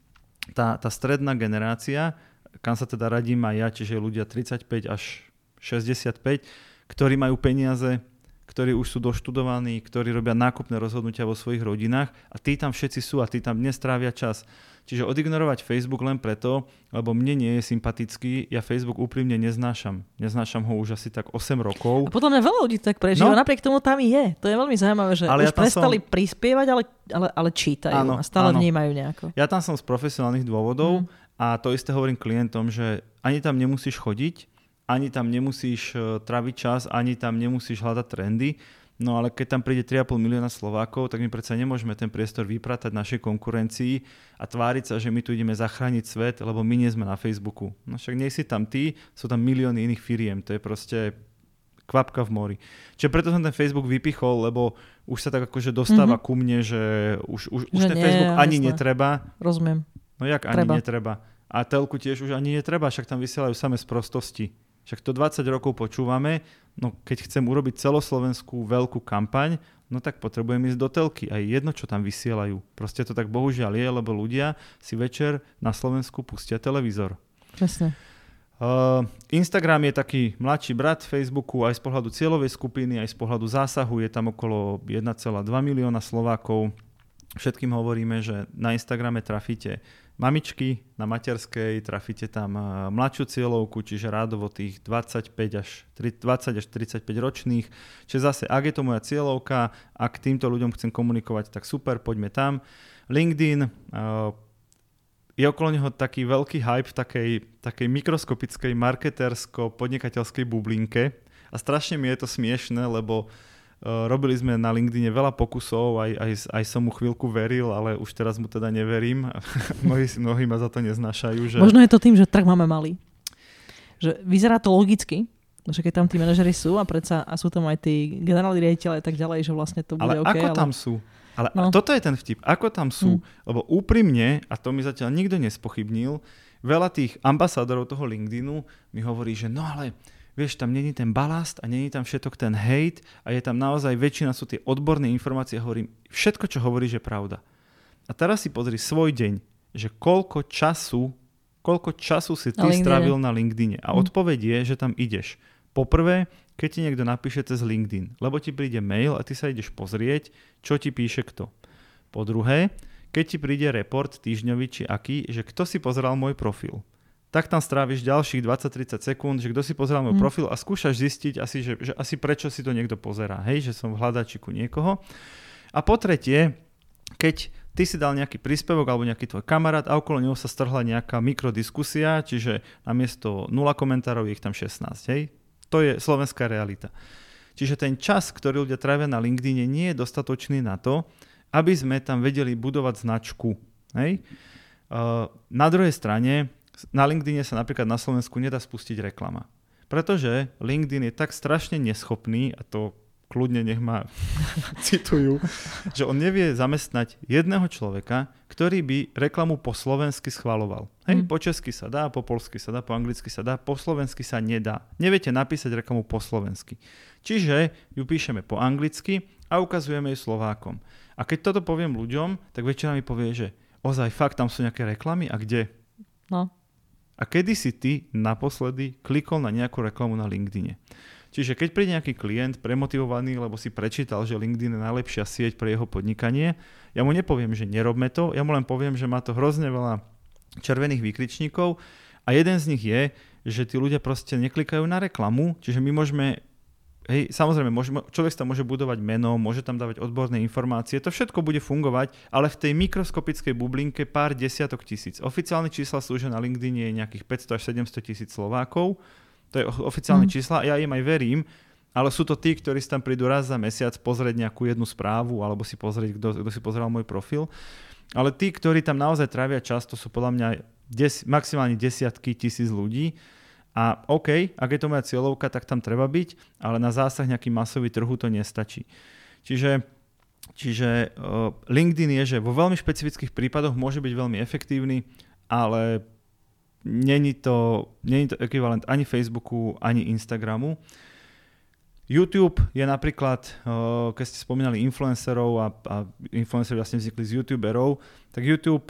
tá, tá stredná generácia, kam sa teda radím aj ja, čiže ľudia 35 až 65, ktorí majú peniaze, ktorí už sú doštudovaní, ktorí robia nákupné rozhodnutia vo svojich rodinách a tí tam všetci sú a tí tam dnes trávia čas. Čiže odignorovať Facebook len preto, lebo mne nie je sympatický, ja Facebook úprimne neznášam. Neznášam ho už asi tak 8 rokov. A potom mňa veľa ľudí tak prežíva, no, napriek tomu tam je. To je veľmi zaujímavé, že ale už ja prestali som... prispievať, ale, ale, ale čítajú áno, a stále áno. vnímajú nejako. Ja tam som z profesionálnych dôvodov mm. a to isté hovorím klientom, že ani tam nemusíš chodiť, ani tam nemusíš e, traviť čas, ani tam nemusíš hľadať trendy. No ale keď tam príde 3,5 milióna Slovákov, tak my predsa nemôžeme ten priestor vypratať našej konkurencii a tváriť sa, že my tu ideme zachrániť svet, lebo my nie sme na Facebooku. No však nie si tam ty, sú tam milióny iných firiem. To je proste kvapka v mori. Čiže preto som ten Facebook vypichol, lebo už sa tak akože dostáva mm-hmm. ku mne, že už, už, že už ten nie, Facebook ani jasné. netreba. Rozumiem. No jak Treba. ani netreba. A telku tiež už ani netreba, však tam vysielajú samé sprostosti. Však to 20 rokov počúvame, no keď chcem urobiť celoslovenskú veľkú kampaň, no tak potrebujem ísť do telky. Aj jedno, čo tam vysielajú. Proste to tak bohužiaľ je, lebo ľudia si večer na Slovensku pustia televízor. Presne. Uh, Instagram je taký mladší brat Facebooku aj z pohľadu cieľovej skupiny, aj z pohľadu zásahu. Je tam okolo 1,2 milióna Slovákov. Všetkým hovoríme, že na Instagrame trafíte mamičky na materskej, trafíte tam eh, mladšiu cieľovku, čiže rádovo tých 25 až 20 až 35 ročných. Čiže zase, ak je to moja cieľovka, ak týmto ľuďom chcem komunikovať, tak super, poďme tam. LinkedIn, eh, je okolo neho taký veľký hype v takej, takej mikroskopickej marketersko-podnikateľskej bublinke a strašne mi je to smiešne, lebo Eh, robili sme na LinkedIne veľa pokusov, aj, aj, aj som mu chvíľku veril, ale už teraz mu teda neverím. mnohí, mnohí ma za to neznášajú. Že... Možno je to tým, že trh máme malý. Že vyzerá to logicky, že keď tam tí manažery sú a predsa a sú tam aj tí generálni riaditeľe a tak ďalej, že vlastne to bude ale OK. ako ale... tam sú? Ale no. toto je ten vtip. Ako tam sú? Hmm. Lebo úprimne, a to mi zatiaľ nikto nespochybnil, veľa tých ambasádorov toho LinkedInu mi hovorí, že no ale vieš, tam není ten balast a není tam všetok ten hate a je tam naozaj väčšina sú tie odborné informácie. Hovorím, všetko, čo hovoríš, je pravda. A teraz si pozri svoj deň, že koľko času, koľko času si ty na strávil na LinkedIne. A hm. odpoveď je, že tam ideš. Poprvé, keď ti niekto napíše cez LinkedIn, lebo ti príde mail a ty sa ideš pozrieť, čo ti píše kto. Po druhé, keď ti príde report týždňový či aký, že kto si pozeral môj profil tak tam stráviš ďalších 20-30 sekúnd, že kto si pozeral môj mm. profil a skúšaš zistiť asi, že, že asi prečo si to niekto pozerá, hej, že som v hľadačiku niekoho. A po tretie, keď ty si dal nejaký príspevok alebo nejaký tvoj kamarát a okolo neho sa strhla nejaká mikrodiskusia, čiže namiesto 0 komentárov je ich tam 16, hej. To je slovenská realita. Čiže ten čas, ktorý ľudia trávia na LinkedIn, nie je dostatočný na to, aby sme tam vedeli budovať značku. Hej? Uh, na druhej strane, na LinkedIne sa napríklad na Slovensku nedá spustiť reklama. Pretože LinkedIn je tak strašne neschopný, a to kľudne nech ma citujú, že on nevie zamestnať jedného človeka, ktorý by reklamu po slovensky schvaloval. Hej, mm. po česky sa dá, po polsky sa dá, po anglicky sa dá, po slovensky sa nedá. Neviete napísať reklamu po slovensky. Čiže ju píšeme po anglicky a ukazujeme ju Slovákom. A keď toto poviem ľuďom, tak väčšina mi povie, že ozaj fakt tam sú nejaké reklamy a kde? No. A kedy si ty naposledy klikol na nejakú reklamu na LinkedIne? Čiže keď príde nejaký klient premotivovaný, lebo si prečítal, že LinkedIn je najlepšia sieť pre jeho podnikanie, ja mu nepoviem, že nerobme to, ja mu len poviem, že má to hrozne veľa červených výkričníkov a jeden z nich je, že tí ľudia proste neklikajú na reklamu, čiže my môžeme Hej, samozrejme, môže, človek tam môže budovať meno, môže tam dávať odborné informácie, to všetko bude fungovať, ale v tej mikroskopickej bublinke pár desiatok tisíc. Oficiálne čísla sú, že na LinkedIn je nejakých 500 až 700 tisíc Slovákov, to je oficiálne mm. čísla, ja im aj verím, ale sú to tí, ktorí si tam prídu raz za mesiac pozrieť nejakú jednu správu alebo si pozrieť, kto, kto si pozeral môj profil. Ale tí, ktorí tam naozaj trávia čas, to sú podľa mňa des, maximálne desiatky tisíc ľudí, a OK, ak je to moja cieľovka, tak tam treba byť, ale na zásah nejaký masový trhu to nestačí. Čiže, čiže uh, LinkedIn je, že vo veľmi špecifických prípadoch môže byť veľmi efektívny, ale není to, není to ekvivalent ani Facebooku, ani Instagramu. YouTube je napríklad, uh, keď ste spomínali influencerov a, a influenceri vlastne vznikli z YouTuberov, tak YouTube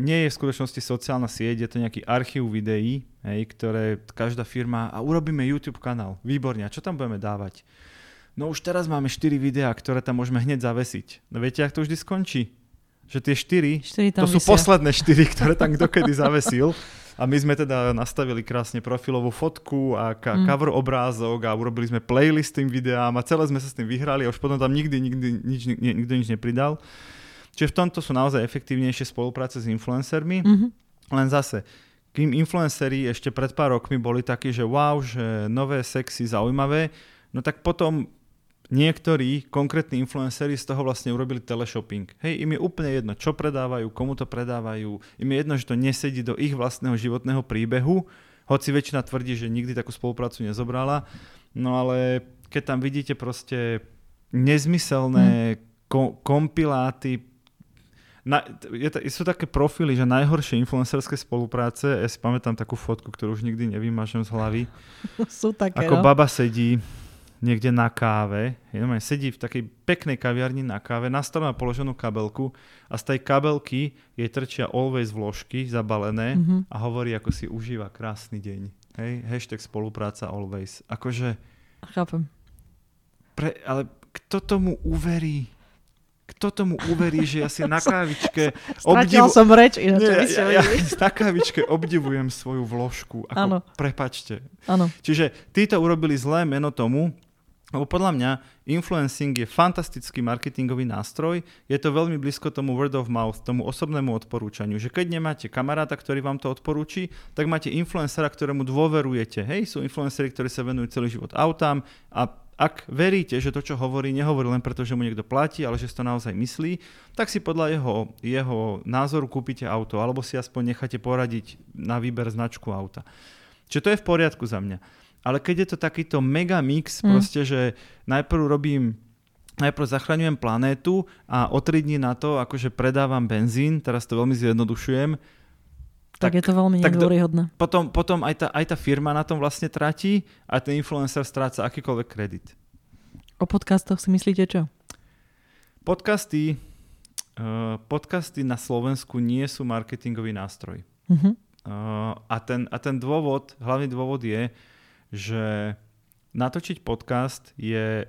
nie je v skutočnosti sociálna sieť, je to nejaký archív videí, hej, ktoré každá firma a urobíme YouTube kanál. Výborne. A čo tam budeme dávať? No už teraz máme 4 videá, ktoré tam môžeme hneď zavesiť. No viete, ak to vždy skončí? Že tie 4, 4 to vysia. sú posledné 4, ktoré tam dokedy zavesil. A my sme teda nastavili krásne profilovú fotku a ka- mm. cover obrázok a urobili sme playlist tým videám a celé sme sa s tým vyhrali a už potom tam nikdy, nikdy nič, nikto nič nepridal. Čiže v tomto sú naozaj efektívnejšie spolupráce s influencermi. Mm-hmm. Len zase, kým influenceri ešte pred pár rokmi boli takí, že wow, že nové, sexy, zaujímavé, no tak potom niektorí konkrétni influenceri z toho vlastne urobili teleshopping. Hej, im je úplne jedno, čo predávajú, komu to predávajú, im je jedno, že to nesedí do ich vlastného životného príbehu, hoci väčšina tvrdí, že nikdy takú spoluprácu nezobrala, no ale keď tam vidíte proste nezmyselné hmm. ko- kompiláty na, je, sú také profily, že najhoršie influencerské spolupráce, ja si pamätám takú fotku, ktorú už nikdy nevymažem z hlavy. sú také, Ako no? baba sedí niekde na káve, jenom sedí v takej peknej kaviarni na káve, na stole má položenú kabelku a z tej kabelky jej trčia always vložky zabalené mm-hmm. a hovorí, ako si užíva krásny deň. Hej, hashtag spolupráca always. Akože... Chápem. Pre, ale kto tomu uverí? Kto tomu uverí, že ja si na kávičke... obdivu... som reč, ináč, Nie, ja, ja, na kávičke obdivujem svoju vložku. Ako, ano. Prepačte. Ano. Čiže títo urobili zlé meno tomu, lebo podľa mňa influencing je fantastický marketingový nástroj, je to veľmi blízko tomu word of mouth, tomu osobnému odporúčaniu, že keď nemáte kamaráta, ktorý vám to odporúči, tak máte influencera, ktorému dôverujete. Hej, sú influenceri, ktorí sa venujú celý život autám a ak veríte, že to, čo hovorí, nehovorí len preto, že mu niekto platí, ale že si to naozaj myslí, tak si podľa jeho, jeho názoru kúpite auto, alebo si aspoň necháte poradiť na výber značku auta. Čiže to je v poriadku za mňa. Ale keď je to takýto mega mix, mm. proste, že najprv robím najprv zachraňujem planétu a o 3 dní na to akože predávam benzín, teraz to veľmi zjednodušujem, tak, tak je to veľmi nedôryhodné. Potom, potom aj, tá, aj tá firma na tom vlastne tratí a ten influencer stráca akýkoľvek kredit. O podcastoch si myslíte čo? Podcasty, uh, podcasty na Slovensku nie sú marketingový nástroj. Uh-huh. Uh, a, ten, a ten dôvod, hlavný dôvod je, že natočiť podcast je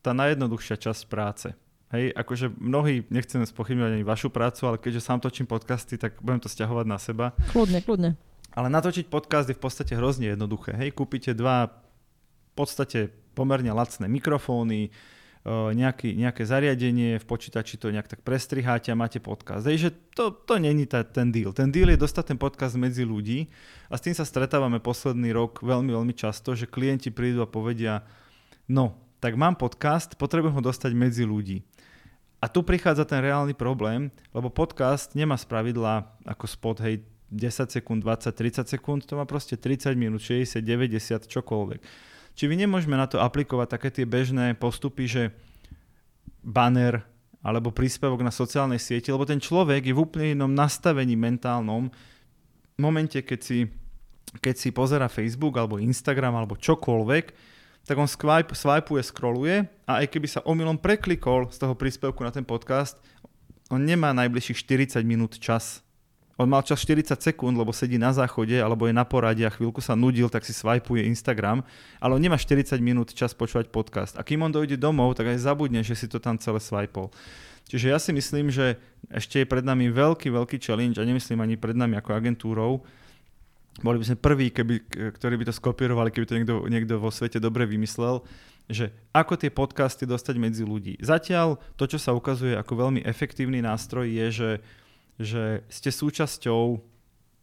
tá najjednoduchšia časť práce. Hej, akože mnohí, nechcem spochybňovať ani vašu prácu, ale keďže sám točím podcasty, tak budem to stiahovať na seba. Kľudne, kľudne. Ale natočiť podcast je v podstate hrozne jednoduché. Hej, kúpite dva v podstate pomerne lacné mikrofóny, nejaký, nejaké zariadenie, v počítači to nejak tak prestriháte a máte podcast. Hej, že to, to není ta, ten deal. Ten deal je dostať ten podcast medzi ľudí a s tým sa stretávame posledný rok veľmi, veľmi často, že klienti prídu a povedia, no, tak mám podcast, potrebujem ho dostať medzi ľudí. A tu prichádza ten reálny problém, lebo podcast nemá spravidla ako spot, hej, 10 sekúnd, 20, 30 sekúnd, to má proste 30 minút, 60, 90, čokoľvek. Či vy nemôžeme na to aplikovať také tie bežné postupy, že banner alebo príspevok na sociálnej sieti, lebo ten človek je v úplne inom nastavení mentálnom v momente, keď si, keď si pozera Facebook alebo Instagram alebo čokoľvek, tak on swipe, swipeuje, scrolluje a aj keby sa omylom preklikol z toho príspevku na ten podcast, on nemá najbližších 40 minút čas on mal čas 40 sekúnd, lebo sedí na záchode alebo je na porade a chvíľku sa nudil, tak si swipeuje Instagram, ale on nemá 40 minút čas počúvať podcast. A kým on dojde domov, tak aj zabudne, že si to tam celé swipol. Čiže ja si myslím, že ešte je pred nami veľký, veľký challenge a nemyslím ani pred nami ako agentúrou. Boli by sme prví, keby, ktorí by to skopírovali, keby to niekto, niekto vo svete dobre vymyslel, že ako tie podcasty dostať medzi ľudí. Zatiaľ to, čo sa ukazuje ako veľmi efektívny nástroj, je, že že ste súčasťou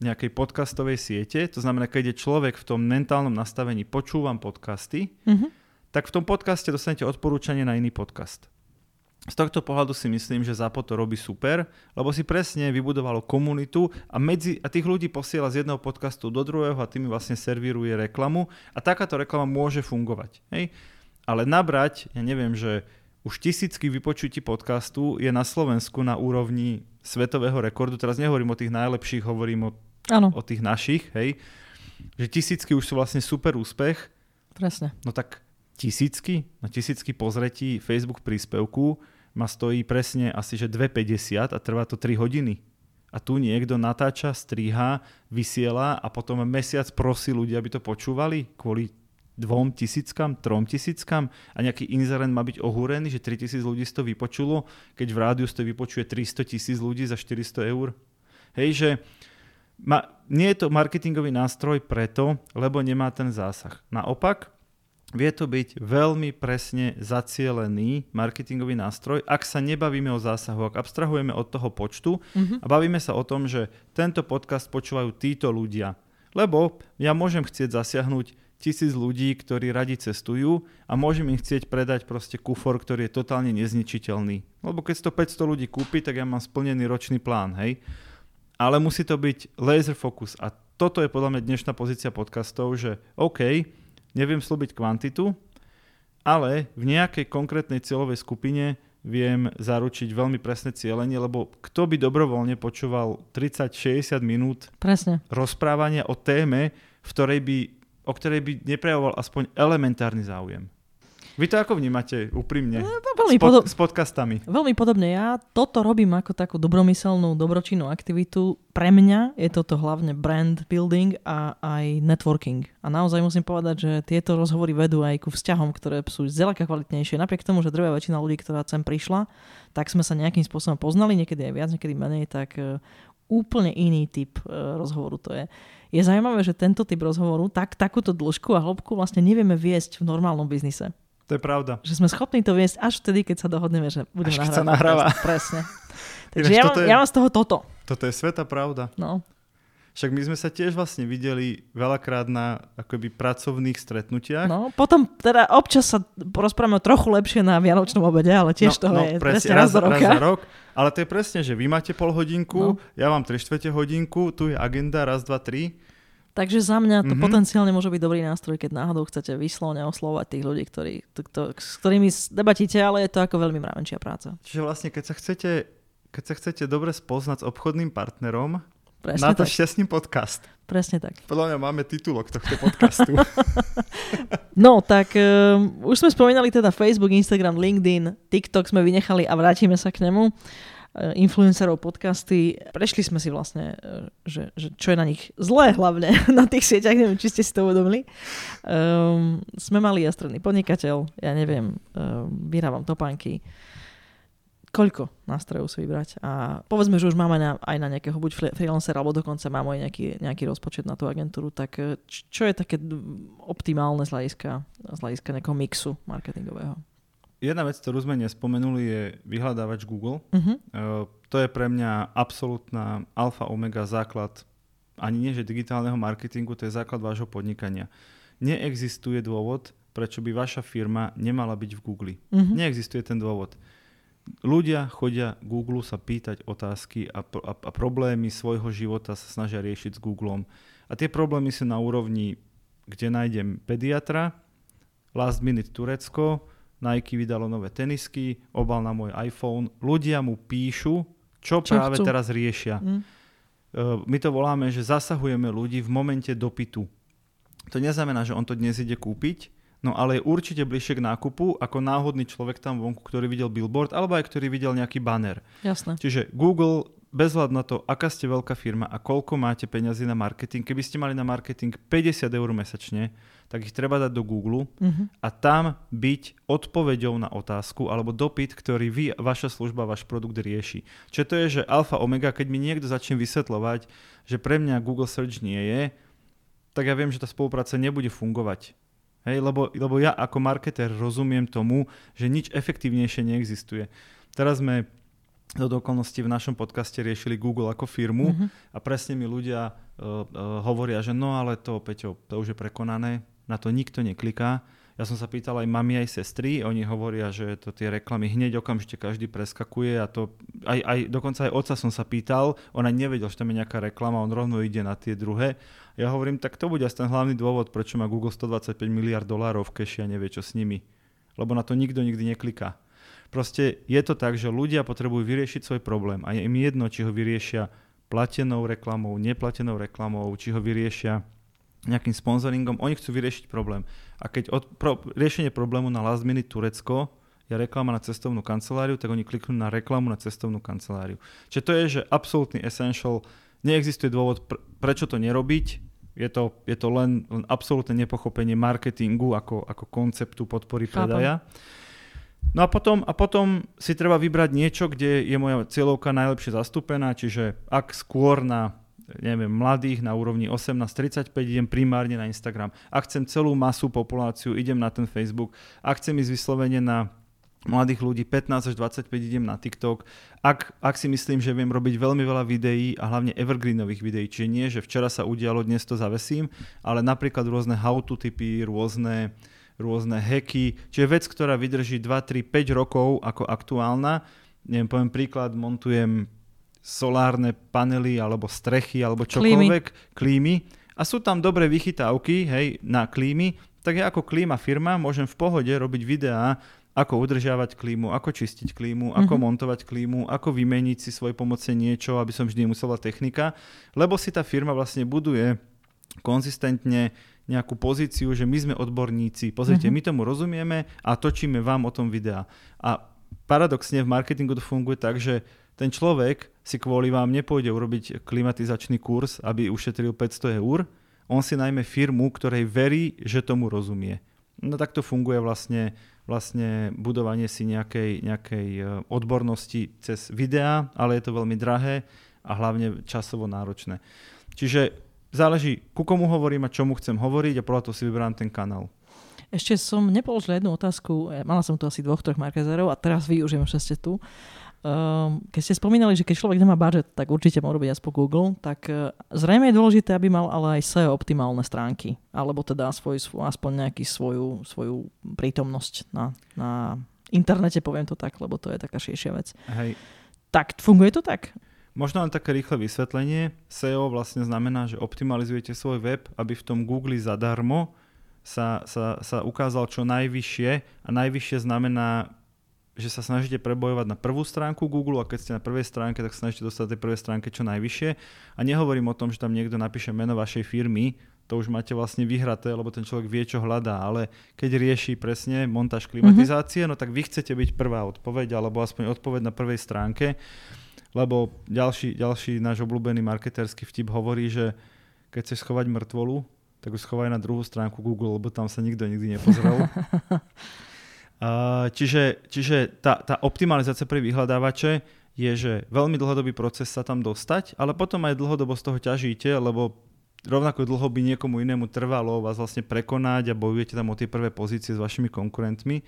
nejakej podcastovej siete, to znamená, keď je človek v tom mentálnom nastavení počúvam podcasty, mm-hmm. tak v tom podcaste dostanete odporúčanie na iný podcast. Z tohto pohľadu si myslím, že ZAPO to robí super, lebo si presne vybudovalo komunitu a, medzi, a tých ľudí posiela z jedného podcastu do druhého a tým vlastne servíruje reklamu a takáto reklama môže fungovať. Hej? Ale nabrať, ja neviem, že už tisícky vypočutí podcastu je na Slovensku na úrovni svetového rekordu. Teraz nehovorím o tých najlepších, hovorím o, o tých našich, hej. Že tisícky už sú vlastne super úspech. Presne. No tak tisícky, na tisícky pozretí Facebook príspevku ma stojí presne asi že 2,50 a trvá to 3 hodiny. A tu niekto natáča, striha, vysiela a potom mesiac prosí ľudia, aby to počúvali kvôli dvom tisíckam, trom tisíckam a nejaký inzerent má byť ohúrený, že 3000 ľudí si to vypočulo, keď v rádiu to vypočuje 300 tisíc ľudí za 400 eur. Hej, že ma, nie je to marketingový nástroj preto, lebo nemá ten zásah. Naopak, vie to byť veľmi presne zacielený marketingový nástroj, ak sa nebavíme o zásahu, ak abstrahujeme od toho počtu mm-hmm. a bavíme sa o tom, že tento podcast počúvajú títo ľudia. Lebo ja môžem chcieť zasiahnuť tisíc ľudí, ktorí radi cestujú a môžem im chcieť predať proste kufor, ktorý je totálne nezničiteľný. Lebo keď to 500 ľudí kúpi, tak ja mám splnený ročný plán, hej. Ale musí to byť laser focus a toto je podľa mňa dnešná pozícia podcastov, že OK, neviem slúbiť kvantitu, ale v nejakej konkrétnej cieľovej skupine viem zaručiť veľmi presné cieľenie, lebo kto by dobrovoľne počúval 30-60 minút Presne. rozprávania o téme, v ktorej by o ktorej by neprejavoval aspoň elementárny záujem. Vy to ako vnímate úprimne no, veľmi s, pod, podob- s podcastami? Veľmi podobne. Ja toto robím ako takú dobromyselnú, dobročinnú aktivitu. Pre mňa je toto hlavne brand building a aj networking. A naozaj musím povedať, že tieto rozhovory vedú aj ku vzťahom, ktoré sú zďaleka kvalitnejšie. Napriek tomu, že drvia väčšina ľudí, ktorá sem prišla, tak sme sa nejakým spôsobom poznali, niekedy aj viac, niekedy menej, tak uh, úplne iný typ uh, rozhovoru to je je zaujímavé, že tento typ rozhovoru, tak, takúto dĺžku a hĺbku vlastne nevieme viesť v normálnom biznise. To je pravda. Že sme schopní to viesť až vtedy, keď sa dohodneme, že budeme až nahrávať. sa nahráva. Presne. Takže ja, mám, je, ja mám z toho toto. Toto je sveta pravda. No. Však my sme sa tiež vlastne videli veľakrát na akoby pracovných stretnutiach. No, potom teda občas sa porozprávame trochu lepšie na Vianočnom obede, ale tiež no, toho no, je presne, raz, raz, raz za rok. Ale to je presne, že vy máte pol hodinku, no. ja mám 3 štvrte hodinku, tu je agenda raz, dva, tri. Takže za mňa to mm-hmm. potenciálne môže byť dobrý nástroj, keď náhodou chcete vyslovne oslovať tých ľudí, ktorí, to, to, s ktorými debatíte, ale je to ako veľmi mravenčia práca. Čiže vlastne, keď sa chcete, keď sa chcete dobre spoznať s obchodným partnerom, Presne na to šťastný podcast. Presne tak. Podľa mňa máme titulok tohto podcastu. no, tak um, už sme spomínali teda Facebook, Instagram, LinkedIn, TikTok sme vynechali a vrátime sa k nemu. Uh, influencerov podcasty. Prešli sme si vlastne, uh, že, že čo je na nich zlé hlavne na tých sieťach, neviem, či ste si to uvedomili. Um, sme mali ja stredný podnikateľ, ja neviem, um, vyrábam topánky, koľko nástrojov si vybrať. A povedzme, že už máme na, aj na nejakého buď freelancera, alebo dokonca mám aj nejaký, nejaký rozpočet na tú agentúru, tak e, čo je také optimálne z hľadiska, z hľadiska nejakého mixu marketingového? Jedna vec, ktorú sme nespomenuli, je vyhľadávač Google. Uh-huh. Uh, to je pre mňa absolútna alfa omega základ ani nie, že digitálneho marketingu, to je základ vášho podnikania. Neexistuje dôvod, prečo by vaša firma nemala byť v Google. Uh-huh. Neexistuje ten dôvod ľudia chodia Google sa pýtať otázky a, a, a problémy svojho života sa snažia riešiť s Googlom. A tie problémy sú na úrovni, kde nájdem pediatra, last minute Turecko, Nike vydalo nové tenisky, obal na môj iPhone. Ľudia mu píšu, čo, čo práve chcú. teraz riešia. Mm. My to voláme, že zasahujeme ľudí v momente dopytu. To neznamená, že on to dnes ide kúpiť, no ale je určite bližšie k nákupu ako náhodný človek tam vonku, ktorý videl billboard alebo aj ktorý videl nejaký banner. Jasné. Čiže Google bez hľadu na to, aká ste veľká firma a koľko máte peňazí na marketing, keby ste mali na marketing 50 eur mesačne, tak ich treba dať do Google uh-huh. a tam byť odpoveďou na otázku alebo dopyt, ktorý vy, vaša služba, váš produkt rieši. Čo to je, že alfa omega, keď mi niekto začne vysvetľovať, že pre mňa Google Search nie je, tak ja viem, že tá spolupráca nebude fungovať. Hej, lebo, lebo ja ako marketer rozumiem tomu, že nič efektívnejšie neexistuje. Teraz sme do okolností v našom podcaste riešili Google ako firmu mm-hmm. a presne mi ľudia uh, uh, hovoria, že no ale to, Peťo, to už je prekonané, na to nikto nekliká. Ja som sa pýtal aj mami, aj sestry, oni hovoria, že to tie reklamy hneď okamžite každý preskakuje a to aj, aj dokonca aj otca som sa pýtal, ona nevedel, že tam je nejaká reklama, on rovno ide na tie druhé. Ja hovorím, tak to bude asi ten hlavný dôvod, prečo má Google 125 miliard dolárov v keši a nevie, čo s nimi. Lebo na to nikto nikdy nekliká. Proste je to tak, že ľudia potrebujú vyriešiť svoj problém a je im jedno, či ho vyriešia platenou reklamou, neplatenou reklamou, či ho vyriešia nejakým sponzoringom, oni chcú vyriešiť problém. A keď od, pro, riešenie problému na last minute Turecko je reklama na cestovnú kanceláriu, tak oni kliknú na reklamu na cestovnú kanceláriu. Čiže to je, že absolútny essential, neexistuje dôvod, pr- prečo to nerobiť, je to, je to len, len absolútne nepochopenie marketingu ako, ako konceptu podpory Chápam. predaja. No a potom, a potom si treba vybrať niečo, kde je moja cieľovka najlepšie zastúpená, čiže ak skôr na neviem, mladých na úrovni 18-35 idem primárne na Instagram. Ak chcem celú masu populáciu, idem na ten Facebook. Ak chcem ísť vyslovene na mladých ľudí 15 až 25 idem na TikTok. Ak, ak si myslím, že viem robiť veľmi veľa videí a hlavne evergreenových videí, čiže nie, že včera sa udialo, dnes to zavesím, ale napríklad rôzne how-to typy, rôzne, rôzne hacky, čiže vec, ktorá vydrží 2, 3, 5 rokov ako aktuálna. Neviem, poviem príklad, montujem solárne panely alebo strechy alebo čokoľvek, klímy. klímy a sú tam dobré vychytávky hej, na klímy, tak ja ako klíma firma môžem v pohode robiť videá, ako udržiavať klímu, ako čistiť klímu, ako mm-hmm. montovať klímu, ako vymeniť si svoj pomoce niečo, aby som vždy musela technika, lebo si tá firma vlastne buduje konzistentne nejakú pozíciu, že my sme odborníci, pozrite, mm-hmm. my tomu rozumieme a točíme vám o tom videá. A paradoxne v marketingu to funguje tak, že ten človek si kvôli vám nepôjde urobiť klimatizačný kurz, aby ušetril 500 eur. On si najmä firmu, ktorej verí, že tomu rozumie. No tak to funguje vlastne, vlastne budovanie si nejakej, nejakej e, odbornosti cez videá, ale je to veľmi drahé a hlavne časovo náročné. Čiže záleží, ku komu hovorím a čomu chcem hovoriť a podľa toho si vyberám ten kanál. Ešte som nepoložila jednu otázku, mala som tu asi dvoch, troch markezerov a teraz využijem, že ste tu. Um, keď ste spomínali, že keď človek nemá budget, tak určite môže robiť aspoň Google, tak uh, zrejme je dôležité, aby mal ale aj SEO optimálne stránky, alebo teda svoj, svoj, aspoň nejaký svoju, svoju prítomnosť na, na internete, poviem to tak, lebo to je taká širšia vec. Hej. Tak funguje to tak? Možno len také rýchle vysvetlenie. SEO vlastne znamená, že optimalizujete svoj web, aby v tom Google zadarmo sa, sa, sa ukázal čo najvyššie a najvyššie znamená že sa snažíte prebojovať na prvú stránku Google a keď ste na prvej stránke, tak snažíte dostať tej prvej stránke čo najvyššie. A nehovorím o tom, že tam niekto napíše meno vašej firmy, to už máte vlastne vyhraté, lebo ten človek vie, čo hľadá, ale keď rieši presne montáž klimatizácie, mm-hmm. no tak vy chcete byť prvá odpoveď, alebo aspoň odpoveď na prvej stránke, lebo ďalší, ďalší náš obľúbený marketerský vtip hovorí, že keď chceš schovať mŕtvolu, tak ju schovaj na druhú stránku Google, lebo tam sa nikto nikdy nepozrel. čiže čiže tá, tá optimalizácia pre vyhľadávače je, že veľmi dlhodobý proces sa tam dostať, ale potom aj dlhodobo z toho ťažíte, lebo rovnako dlho by niekomu inému trvalo vás vlastne prekonať a bojujete tam o tie prvé pozície s vašimi konkurentmi.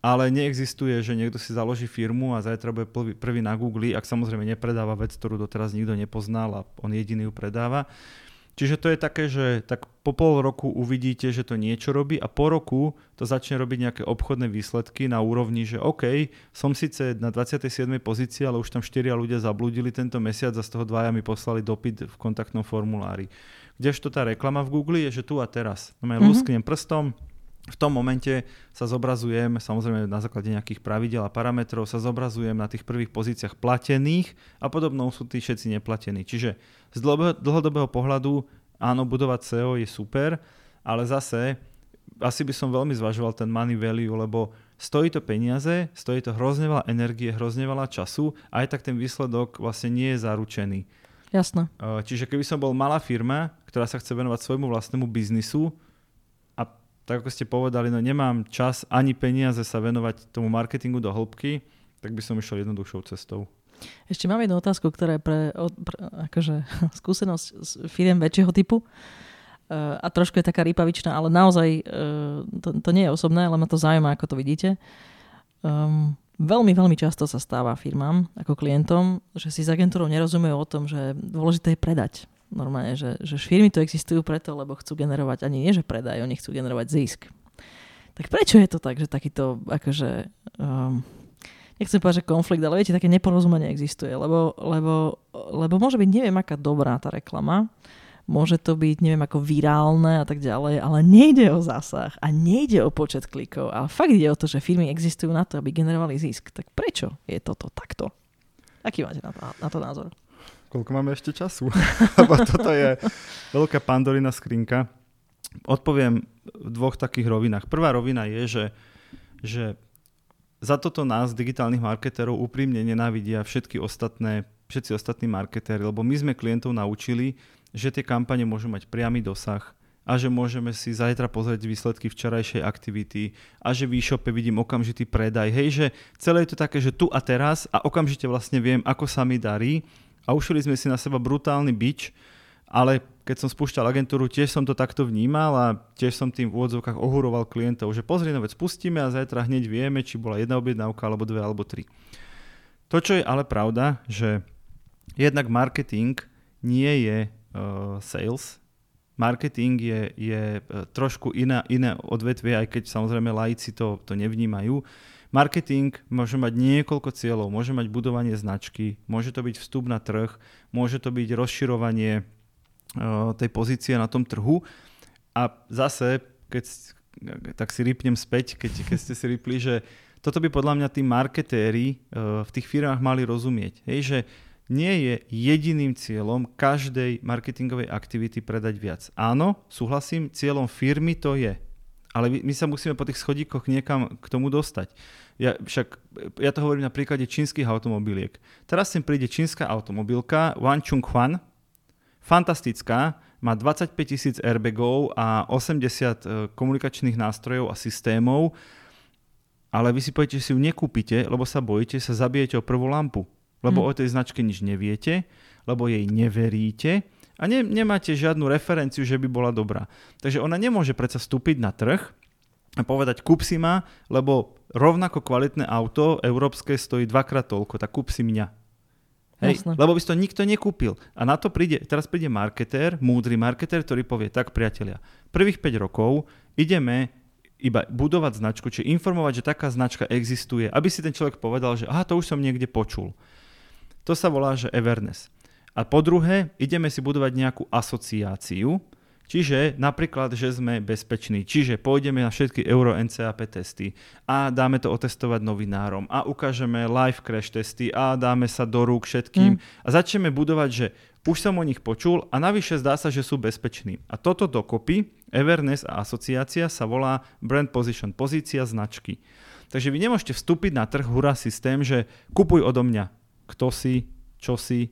Ale neexistuje, že niekto si založí firmu a zajtra bude prvý na Google, ak samozrejme nepredáva vec, ktorú doteraz nikto nepoznal a on jediný ju predáva. Čiže to je také, že tak po pol roku uvidíte, že to niečo robí a po roku to začne robiť nejaké obchodné výsledky na úrovni, že OK, som síce na 27. pozícii, ale už tam štyria ľudia zabludili tento mesiac a z toho dvaja mi poslali dopyt v kontaktnom formulári. Kdežto tá reklama v Google je, že tu a teraz. No mm-hmm. lusknem prstom, v tom momente sa zobrazujem, samozrejme na základe nejakých pravidel a parametrov, sa zobrazujem na tých prvých pozíciách platených a podobnou sú tí všetci neplatení. Čiže z dlhodobého pohľadu áno, budovať SEO je super, ale zase asi by som veľmi zvažoval ten money value, lebo stojí to peniaze, stojí to hrozne veľa energie, hrozne veľa času a aj tak ten výsledok vlastne nie je zaručený. Jasné. Čiže keby som bol malá firma, ktorá sa chce venovať svojmu vlastnému biznisu, tak ako ste povedali, no nemám čas ani peniaze sa venovať tomu marketingu do hĺbky, tak by som išiel jednoduchšou cestou. Ešte mám jednu otázku, ktorá je pre, pre akože, skúsenosť z firiem väčšieho typu uh, a trošku je taká rýpavičná, ale naozaj uh, to, to nie je osobné, ale ma to zaujíma, ako to vidíte. Um, veľmi, veľmi často sa stáva firmám ako klientom, že si s agentúrou nerozumejú o tom, že dôležité je predať normálne, že, že firmy tu existujú preto, lebo chcú generovať, ani nie, že predaj, oni chcú generovať zisk. Tak prečo je to tak, že takýto, akože, um, nechcem povedať, že konflikt, ale viete, také neporozumenie existuje, lebo, lebo, lebo môže byť neviem aká dobrá tá reklama, môže to byť neviem ako virálne a tak ďalej, ale nejde o zásah a nejde o počet klikov, ale fakt ide o to, že firmy existujú na to, aby generovali zisk. Tak prečo je toto takto? Aký máte na to, na to názor? Koľko máme ešte času? Lebo toto je veľká pandorina skrinka. Odpoviem v dvoch takých rovinách. Prvá rovina je, že, že za toto nás, digitálnych marketérov, úprimne nenávidia všetky ostatné, všetci ostatní marketéri, lebo my sme klientov naučili, že tie kampane môžu mať priamy dosah, a že môžeme si zajtra pozrieť výsledky včerajšej aktivity a že v e-shope vidím okamžitý predaj. Hej, že celé je to také, že tu a teraz a okamžite vlastne viem, ako sa mi darí a ušili sme si na seba brutálny bič, ale keď som spúšťal agentúru, tiež som to takto vnímal a tiež som tým v úvodzovkách ohuroval klientov, že pozri, no vec spustíme a zajtra hneď vieme, či bola jedna objednávka, alebo dve, alebo tri. To, čo je ale pravda, že jednak marketing nie je uh, sales, marketing je, je uh, trošku iné, iné odvetvie, aj keď samozrejme laici to, to nevnímajú. Marketing môže mať niekoľko cieľov. Môže mať budovanie značky, môže to byť vstup na trh, môže to byť rozširovanie uh, tej pozície na tom trhu. A zase, keď, tak si rýpnem späť, keď, keď ste si rýpli, že toto by podľa mňa tí marketéri uh, v tých firmách mali rozumieť. Hej, že nie je jediným cieľom každej marketingovej aktivity predať viac. Áno, súhlasím, cieľom firmy to je. Ale my sa musíme po tých schodíkoch niekam k tomu dostať. Ja, však, ja to hovorím na príklade čínskych automobiliek. Teraz sem príde čínska automobilka Wan Chung Huan, fantastická, má 25 tisíc airbagov a 80 e, komunikačných nástrojov a systémov, ale vy si poviete, že si ju nekúpite, lebo sa bojíte, sa zabijete o prvú lampu. Lebo hmm. o tej značke nič neviete, lebo jej neveríte a ne, nemáte žiadnu referenciu, že by bola dobrá. Takže ona nemôže predsa vstúpiť na trh a povedať kúp si ma, lebo rovnako kvalitné auto európske stojí dvakrát toľko, tak kúp si mňa. Hej, lebo by si to nikto nekúpil. A na to príde, teraz príde marketér, múdry marketér, ktorý povie, tak priatelia, prvých 5 rokov ideme iba budovať značku, či informovať, že taká značka existuje, aby si ten človek povedal, že aha, to už som niekde počul. To sa volá, že awareness. A po druhé, ideme si budovať nejakú asociáciu, čiže napríklad, že sme bezpeční, čiže pôjdeme na všetky Euro NCAP testy a dáme to otestovať novinárom a ukážeme live crash testy a dáme sa do rúk všetkým mm. a začneme budovať, že už som o nich počul a navyše zdá sa, že sú bezpeční. A toto dokopy, Everness a asociácia sa volá brand position, pozícia značky. Takže vy nemôžete vstúpiť na trh hurá systém, že kupuj odo mňa. Kto si, čo si,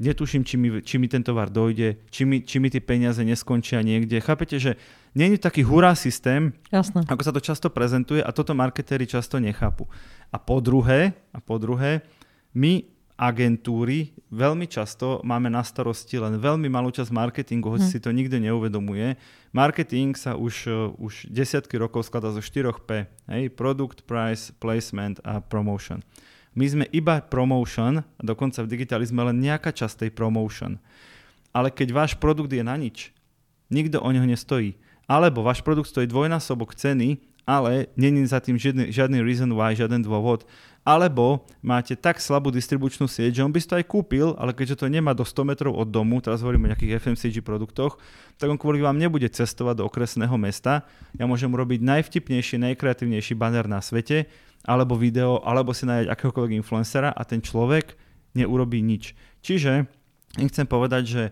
netuším, či mi, či mi ten tovar dojde, či mi, či mi tie peniaze neskončia niekde. Chápete, že nie je taký hurá systém, Jasne. ako sa to často prezentuje a toto marketéri často nechápu. A po druhé, a po druhé my agentúry veľmi často máme na starosti len veľmi malú časť marketingu, hoci hm. si to nikto neuvedomuje. Marketing sa už, už desiatky rokov skladá zo 4P. Hej? Product, price, placement a promotion. My sme iba promotion, dokonca v digitalizme len nejaká časť tej promotion. Ale keď váš produkt je na nič, nikto o neho nestojí. Alebo váš produkt stojí dvojnásobok ceny ale není za tým žiadny, žiadny reason why, žiaden dôvod. Alebo máte tak slabú distribučnú sieť, že on by si to aj kúpil, ale keďže to nemá do 100 metrov od domu, teraz hovoríme o nejakých FMCG produktoch, tak on kvôli vám nebude cestovať do okresného mesta. Ja môžem robiť najvtipnejší, najkreatívnejší banner na svete, alebo video, alebo si nájsť akéhokoľvek influencera a ten človek neurobí nič. Čiže im chcem povedať, že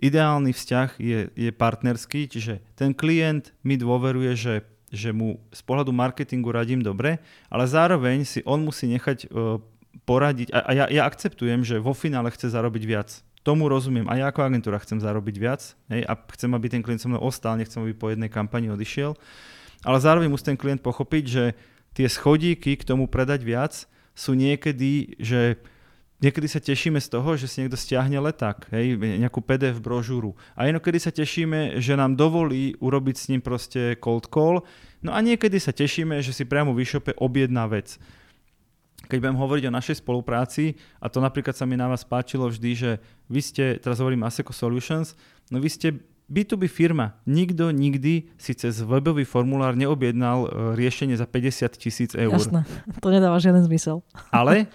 ideálny vzťah je, je partnerský, čiže ten klient mi dôveruje, že, že mu z pohľadu marketingu radím dobre, ale zároveň si on musí nechať uh, poradiť a ja, ja akceptujem, že vo finále chce zarobiť viac. Tomu rozumiem. A ja ako agentúra chcem zarobiť viac hej, a chcem, aby ten klient so mnou ostal, nechcem, aby po jednej kampani odišiel. Ale zároveň musí ten klient pochopiť, že tie schodíky k tomu predať viac sú niekedy, že niekedy sa tešíme z toho, že si niekto stiahne leták, hej, nejakú PDF brožúru. A inokedy sa tešíme, že nám dovolí urobiť s ním proste cold call. No a niekedy sa tešíme, že si priamo v e-shope objedná vec. Keď budem hovoriť o našej spolupráci, a to napríklad sa mi na vás páčilo vždy, že vy ste, teraz hovorím Aseco Solutions, no vy ste B2B firma. Nikto nikdy si cez webový formulár neobjednal e, riešenie za 50 tisíc eur. Jasné, to nedáva žiaden zmysel. Ale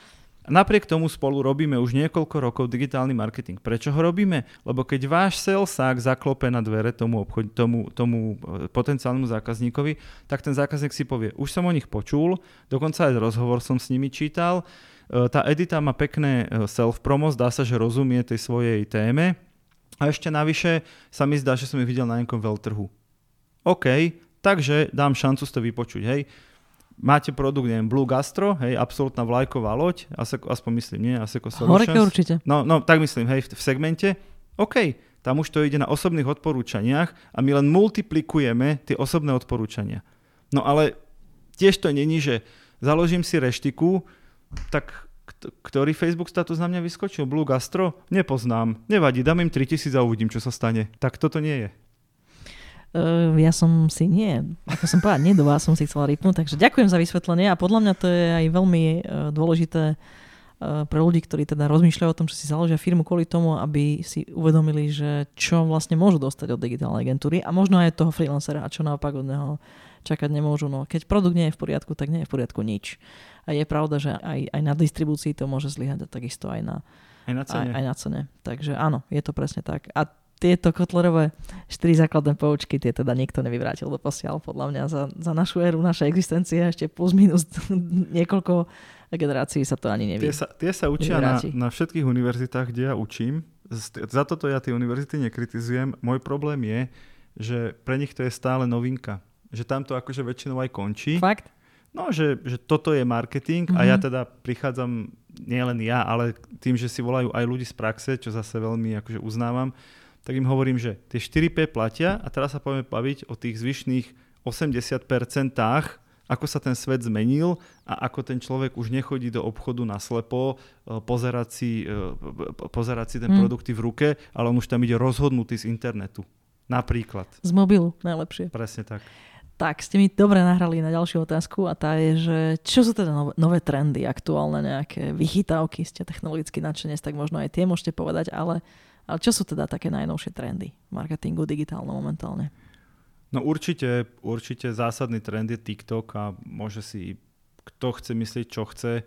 Napriek tomu spolu robíme už niekoľko rokov digitálny marketing. Prečo ho robíme? Lebo keď váš salesák zaklope na dvere tomu, obchod, tomu, tomu e, potenciálnemu zákazníkovi, tak ten zákazník si povie, už som o nich počul, dokonca aj rozhovor som s nimi čítal, e, tá edita má pekné self-promo, dá sa, že rozumie tej svojej téme, a ešte navyše sa mi zdá, že som ich videl na nejakom veľtrhu. OK, takže dám šancu si to vypočuť, hej. Máte produkt, neviem, Blue Gastro, hej, absolútna vlajková loď, aspoň myslím, nie, Aseko Solutions. Horeke určite. No, no, tak myslím, hej, v, v segmente. OK, tam už to ide na osobných odporúčaniach a my len multiplikujeme tie osobné odporúčania. No ale tiež to není, že založím si reštiku, tak ktorý Facebook status na mňa vyskočil? Blue Gastro? Nepoznám. Nevadí, dám im 3000 a uvidím, čo sa stane. Tak toto nie je. Uh, ja som si nie, ako som povedal, nie do vás som si chcela rypnúť, takže ďakujem za vysvetlenie a podľa mňa to je aj veľmi uh, dôležité uh, pre ľudí, ktorí teda rozmýšľajú o tom, že si založia firmu kvôli tomu, aby si uvedomili, že čo vlastne môžu dostať od digitálnej agentúry a možno aj toho freelancera a čo naopak od neho čakať nemôžu. No keď produkt nie je v poriadku, tak nie je v poriadku nič. A je pravda, že aj, aj na distribúcii to môže zlyhať a takisto aj na, aj na, cene. Aj, aj na cene. Takže áno, je to presne tak. A tieto kotlerové štyri základné poučky, tie teda nikto nevyvrátil do posiaľ, podľa mňa za, za našu éru, našej existencie ešte plus minus niekoľko generácií sa to ani nevie. Tie sa, tie sa učia na, na všetkých univerzitách, kde ja učím. Za toto ja tie univerzity nekritizujem. Môj problém je, že pre nich to je stále novinka. Že tam to akože väčšinou aj končí. Fakt? No, že, že toto je marketing mm-hmm. a ja mhm. teda prichádzam, nielen ja, ale tým, že si volajú aj ľudí z praxe, čo zase veľmi akože uznávam, tak im hovorím, že tie 4P platia a teraz sa poďme baviť o tých zvyšných 80%, ako sa ten svet zmenil a ako ten človek už nechodí do obchodu na slepo, e, pozerať si, e, pozerať si ten mm. produkty v ruke, ale on už tam ide rozhodnutý z internetu. Napríklad. Z mobilu najlepšie. Presne tak. Tak, ste mi dobre nahrali na ďalšiu otázku a tá je, že čo sú teda nové, nové trendy, aktuálne nejaké vychytávky, ste technologicky nadšenec, tak možno aj tie môžete povedať, ale, ale čo sú teda také najnovšie trendy marketingu digitálno momentálne? No určite, určite zásadný trend je TikTok a môže si kto chce myslieť, čo chce.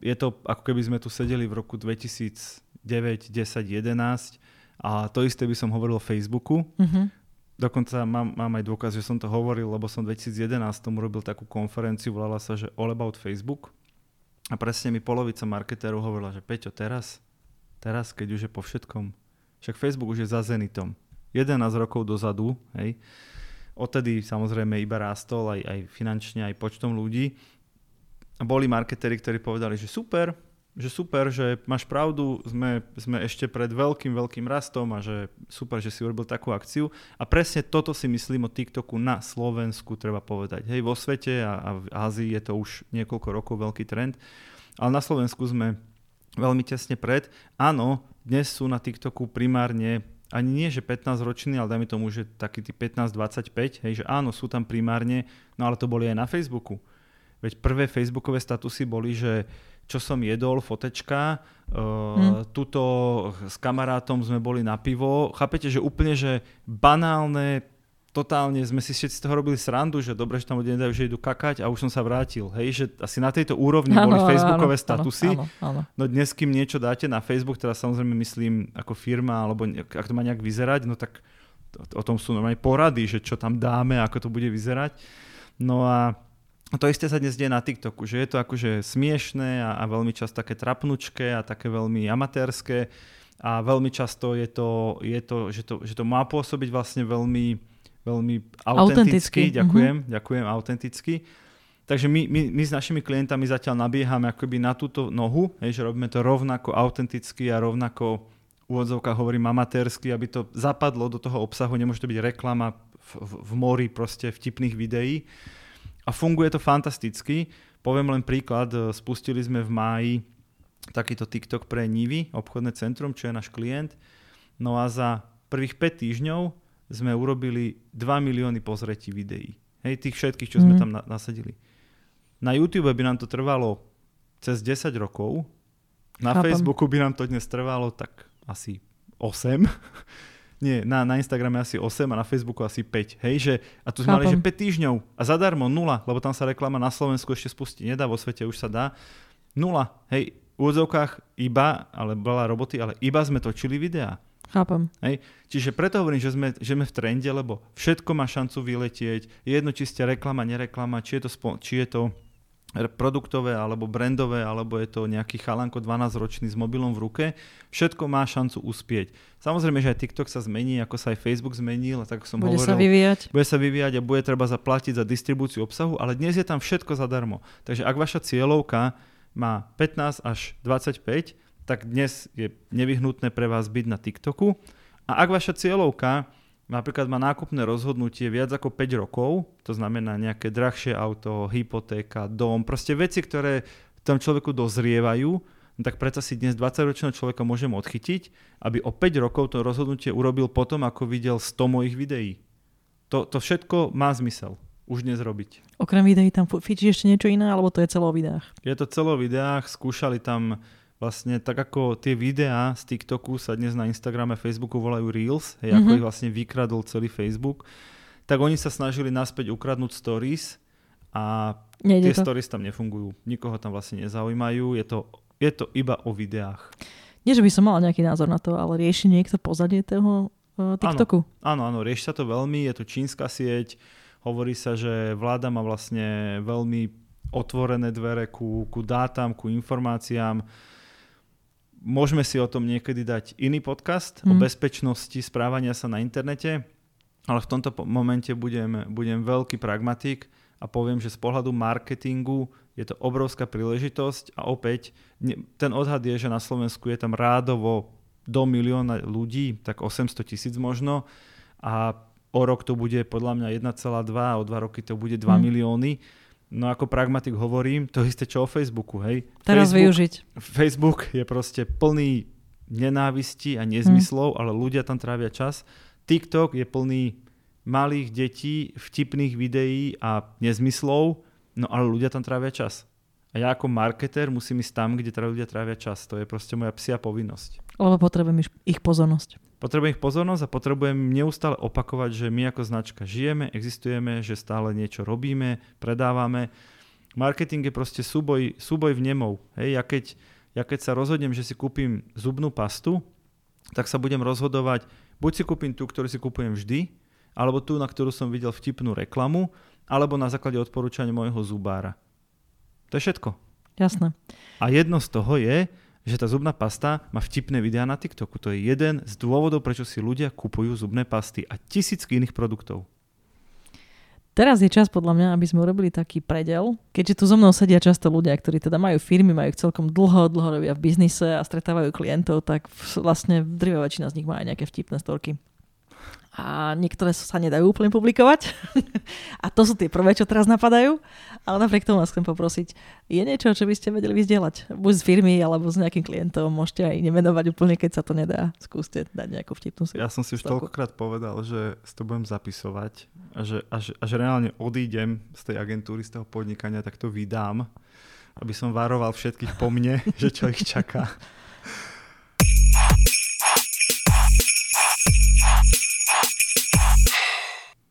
Je to ako keby sme tu sedeli v roku 2009, 10, 11 a to isté by som hovoril o Facebooku. Mm-hmm Dokonca mám, mám aj dôkaz, že som to hovoril, lebo som v 2011 tomu robil takú konferenciu, volala sa, že All About Facebook. A presne mi polovica marketérov hovorila, že Peťo, teraz, teraz, keď už je po všetkom, však Facebook už je za Zenitom. 11 rokov dozadu, hej. Odtedy samozrejme iba rástol aj, aj finančne, aj počtom ľudí. A boli marketéri, ktorí povedali, že super, že super, že máš pravdu, sme, sme ešte pred veľkým, veľkým rastom a že super, že si urobil takú akciu. A presne toto si myslím o TikToku na Slovensku, treba povedať. Hej, vo svete a, a v Ázii je to už niekoľko rokov veľký trend, ale na Slovensku sme veľmi tesne pred. Áno, dnes sú na TikToku primárne ani nie, že 15 ročný, ale dajme tomu, že taký 15-25, hej, že áno, sú tam primárne, no ale to boli aj na Facebooku. Veď prvé facebookové statusy boli, že čo som jedol, fotečka, uh, hmm. tuto s kamarátom sme boli na pivo. Chápete, že úplne, že banálne totálne sme si všetci z toho robili srandu, že dobre, že tam ľudia nedajú, že idú kakať a už som sa vrátil. Hej, že asi na tejto úrovni ano, boli facebookové ano, statusy. Ano, ano. No dnes, kým niečo dáte na Facebook, teraz samozrejme myslím ako firma, alebo ak to má nejak vyzerať, no tak o tom sú normálne porady, že čo tam dáme, ako to bude vyzerať. No a to isté sa dnes deje na TikToku, že je to akože smiešné a, a veľmi často také trapnučké a také veľmi amatérske a veľmi často je to, je to, že, to že to má pôsobiť vlastne veľmi, veľmi autenticky. Ďakujem, uh-huh. ďakujem, autenticky. Takže my, my, my s našimi klientami zatiaľ nabiehame akoby na túto nohu, hej, že robíme to rovnako autenticky a rovnako úvodzovka hovorím amatérsky, aby to zapadlo do toho obsahu, nemôže to byť reklama v, v, v mori proste vtipných videí. A funguje to fantasticky. Poviem len príklad, spustili sme v máji takýto TikTok pre Nivy, obchodné centrum, čo je náš klient. No a za prvých 5 týždňov sme urobili 2 milióny pozretí videí. Hej, tých všetkých, čo mm. sme mhm. tam na- nasadili. Na YouTube by nám to trvalo cez 10 rokov, na Chápam. Facebooku by nám to dnes trvalo tak asi 8. Nie, na, na Instagrame asi 8 a na Facebooku asi 5. Hej, že, a tu sme mali, že 5 týždňov a zadarmo 0, lebo tam sa reklama na Slovensku ešte spustiť nedá, vo svete už sa dá. 0. Hej, v úvodzovkách iba, ale bola roboty, ale iba sme točili videá. Chápem. Hej. Čiže preto hovorím, že sme, že sme v trende, lebo všetko má šancu vyletieť. Je jedno, či ste reklama, nereklama, či je to, či je to produktové alebo brandové, alebo je to nejaký chalanko 12-ročný s mobilom v ruke, všetko má šancu uspieť. Samozrejme, že aj TikTok sa zmení, ako sa aj Facebook zmenil, tak som bude hovoril. sa vyvíjať. Bude sa vyvíjať a bude treba zaplatiť za distribúciu obsahu, ale dnes je tam všetko zadarmo. Takže ak vaša cieľovka má 15 až 25, tak dnes je nevyhnutné pre vás byť na TikToku. A ak vaša cieľovka napríklad má nákupné rozhodnutie viac ako 5 rokov, to znamená nejaké drahšie auto, hypotéka, dom, proste veci, ktoré tam človeku dozrievajú, no tak predsa si dnes 20-ročného človeka môžem odchytiť, aby o 5 rokov to rozhodnutie urobil potom, ako videl 100 mojich videí. To, to všetko má zmysel už dnes robiť. Okrem videí tam fičí ešte niečo iné, alebo to je celo o videách? Je to celo o videách, skúšali tam vlastne tak ako tie videá z TikToku sa dnes na Instagrame Facebooku volajú Reels, hej, mm-hmm. ako mhm. ich vlastne vykradol celý Facebook, tak oni sa snažili naspäť ukradnúť stories a Nejde tie to. stories tam nefungujú. Nikoho tam vlastne nezaujímajú, je to, je to iba o videách. Nie, že by som mala nejaký názor na to, ale rieši niekto pozadie toho uh, TikToku? Áno, áno, rieši sa to veľmi, je to čínska sieť, hovorí sa, že vláda má vlastne veľmi otvorené dvere ku, ku dátam, ku informáciám, Môžeme si o tom niekedy dať iný podcast mm. o mhm. bezpečnosti správania sa na internete, ale v tomto momente budem, budem veľký pragmatik a poviem, že z pohľadu marketingu je to obrovská príležitosť a opäť ten odhad je, že na Slovensku je tam rádovo do milióna ľudí, tak 800 tisíc možno a o rok to bude podľa mňa 1,2 a o dva roky to bude 2 mm. milióny No ako pragmatik hovorím, to isté čo o Facebooku, hej. Teraz Facebook, využiť. Facebook je proste plný nenávisti a nezmyslov, hmm. ale ľudia tam trávia čas. TikTok je plný malých detí, vtipných videí a nezmyslov, no ale ľudia tam trávia čas. A ja ako marketer musím ísť tam, kde ľudia trávia čas. To je proste moja psia povinnosť. Lebo potrebujem ich pozornosť. Potrebujem ich pozornosť a potrebujem neustále opakovať, že my ako značka žijeme, existujeme, že stále niečo robíme, predávame. Marketing je proste súboj, súboj vnemov. Hej, ja, keď, ja keď sa rozhodnem, že si kúpim zubnú pastu, tak sa budem rozhodovať, buď si kúpim tú, ktorú si kúpujem vždy, alebo tú, na ktorú som videl vtipnú reklamu, alebo na základe odporúčania môjho zubára. To je všetko. Jasné. A jedno z toho je, že tá zubná pasta má vtipné videá na TikToku. To je jeden z dôvodov, prečo si ľudia kupujú zubné pasty a tisícky iných produktov. Teraz je čas podľa mňa, aby sme urobili taký predel, keďže tu so mnou sedia často ľudia, ktorí teda majú firmy, majú celkom dlho, dlho robia v biznise a stretávajú klientov, tak vlastne drvia väčšina z nich má aj nejaké vtipné storky a niektoré sa nedajú úplne publikovať. a to sú tie prvé, čo teraz napadajú. Ale napriek tomu vás chcem poprosiť, je niečo, čo by ste vedeli vyzdieľať? Buď z firmy, alebo s nejakým klientom. Môžete aj nemenovať úplne, keď sa to nedá. Skúste dať nejakú vtipnú si. Ja som si už toľkokrát povedal, že si to budem zapisovať a že až, až reálne odídem z tej agentúry, z toho podnikania, tak to vydám, aby som varoval všetkých po mne, že čo ich čaká.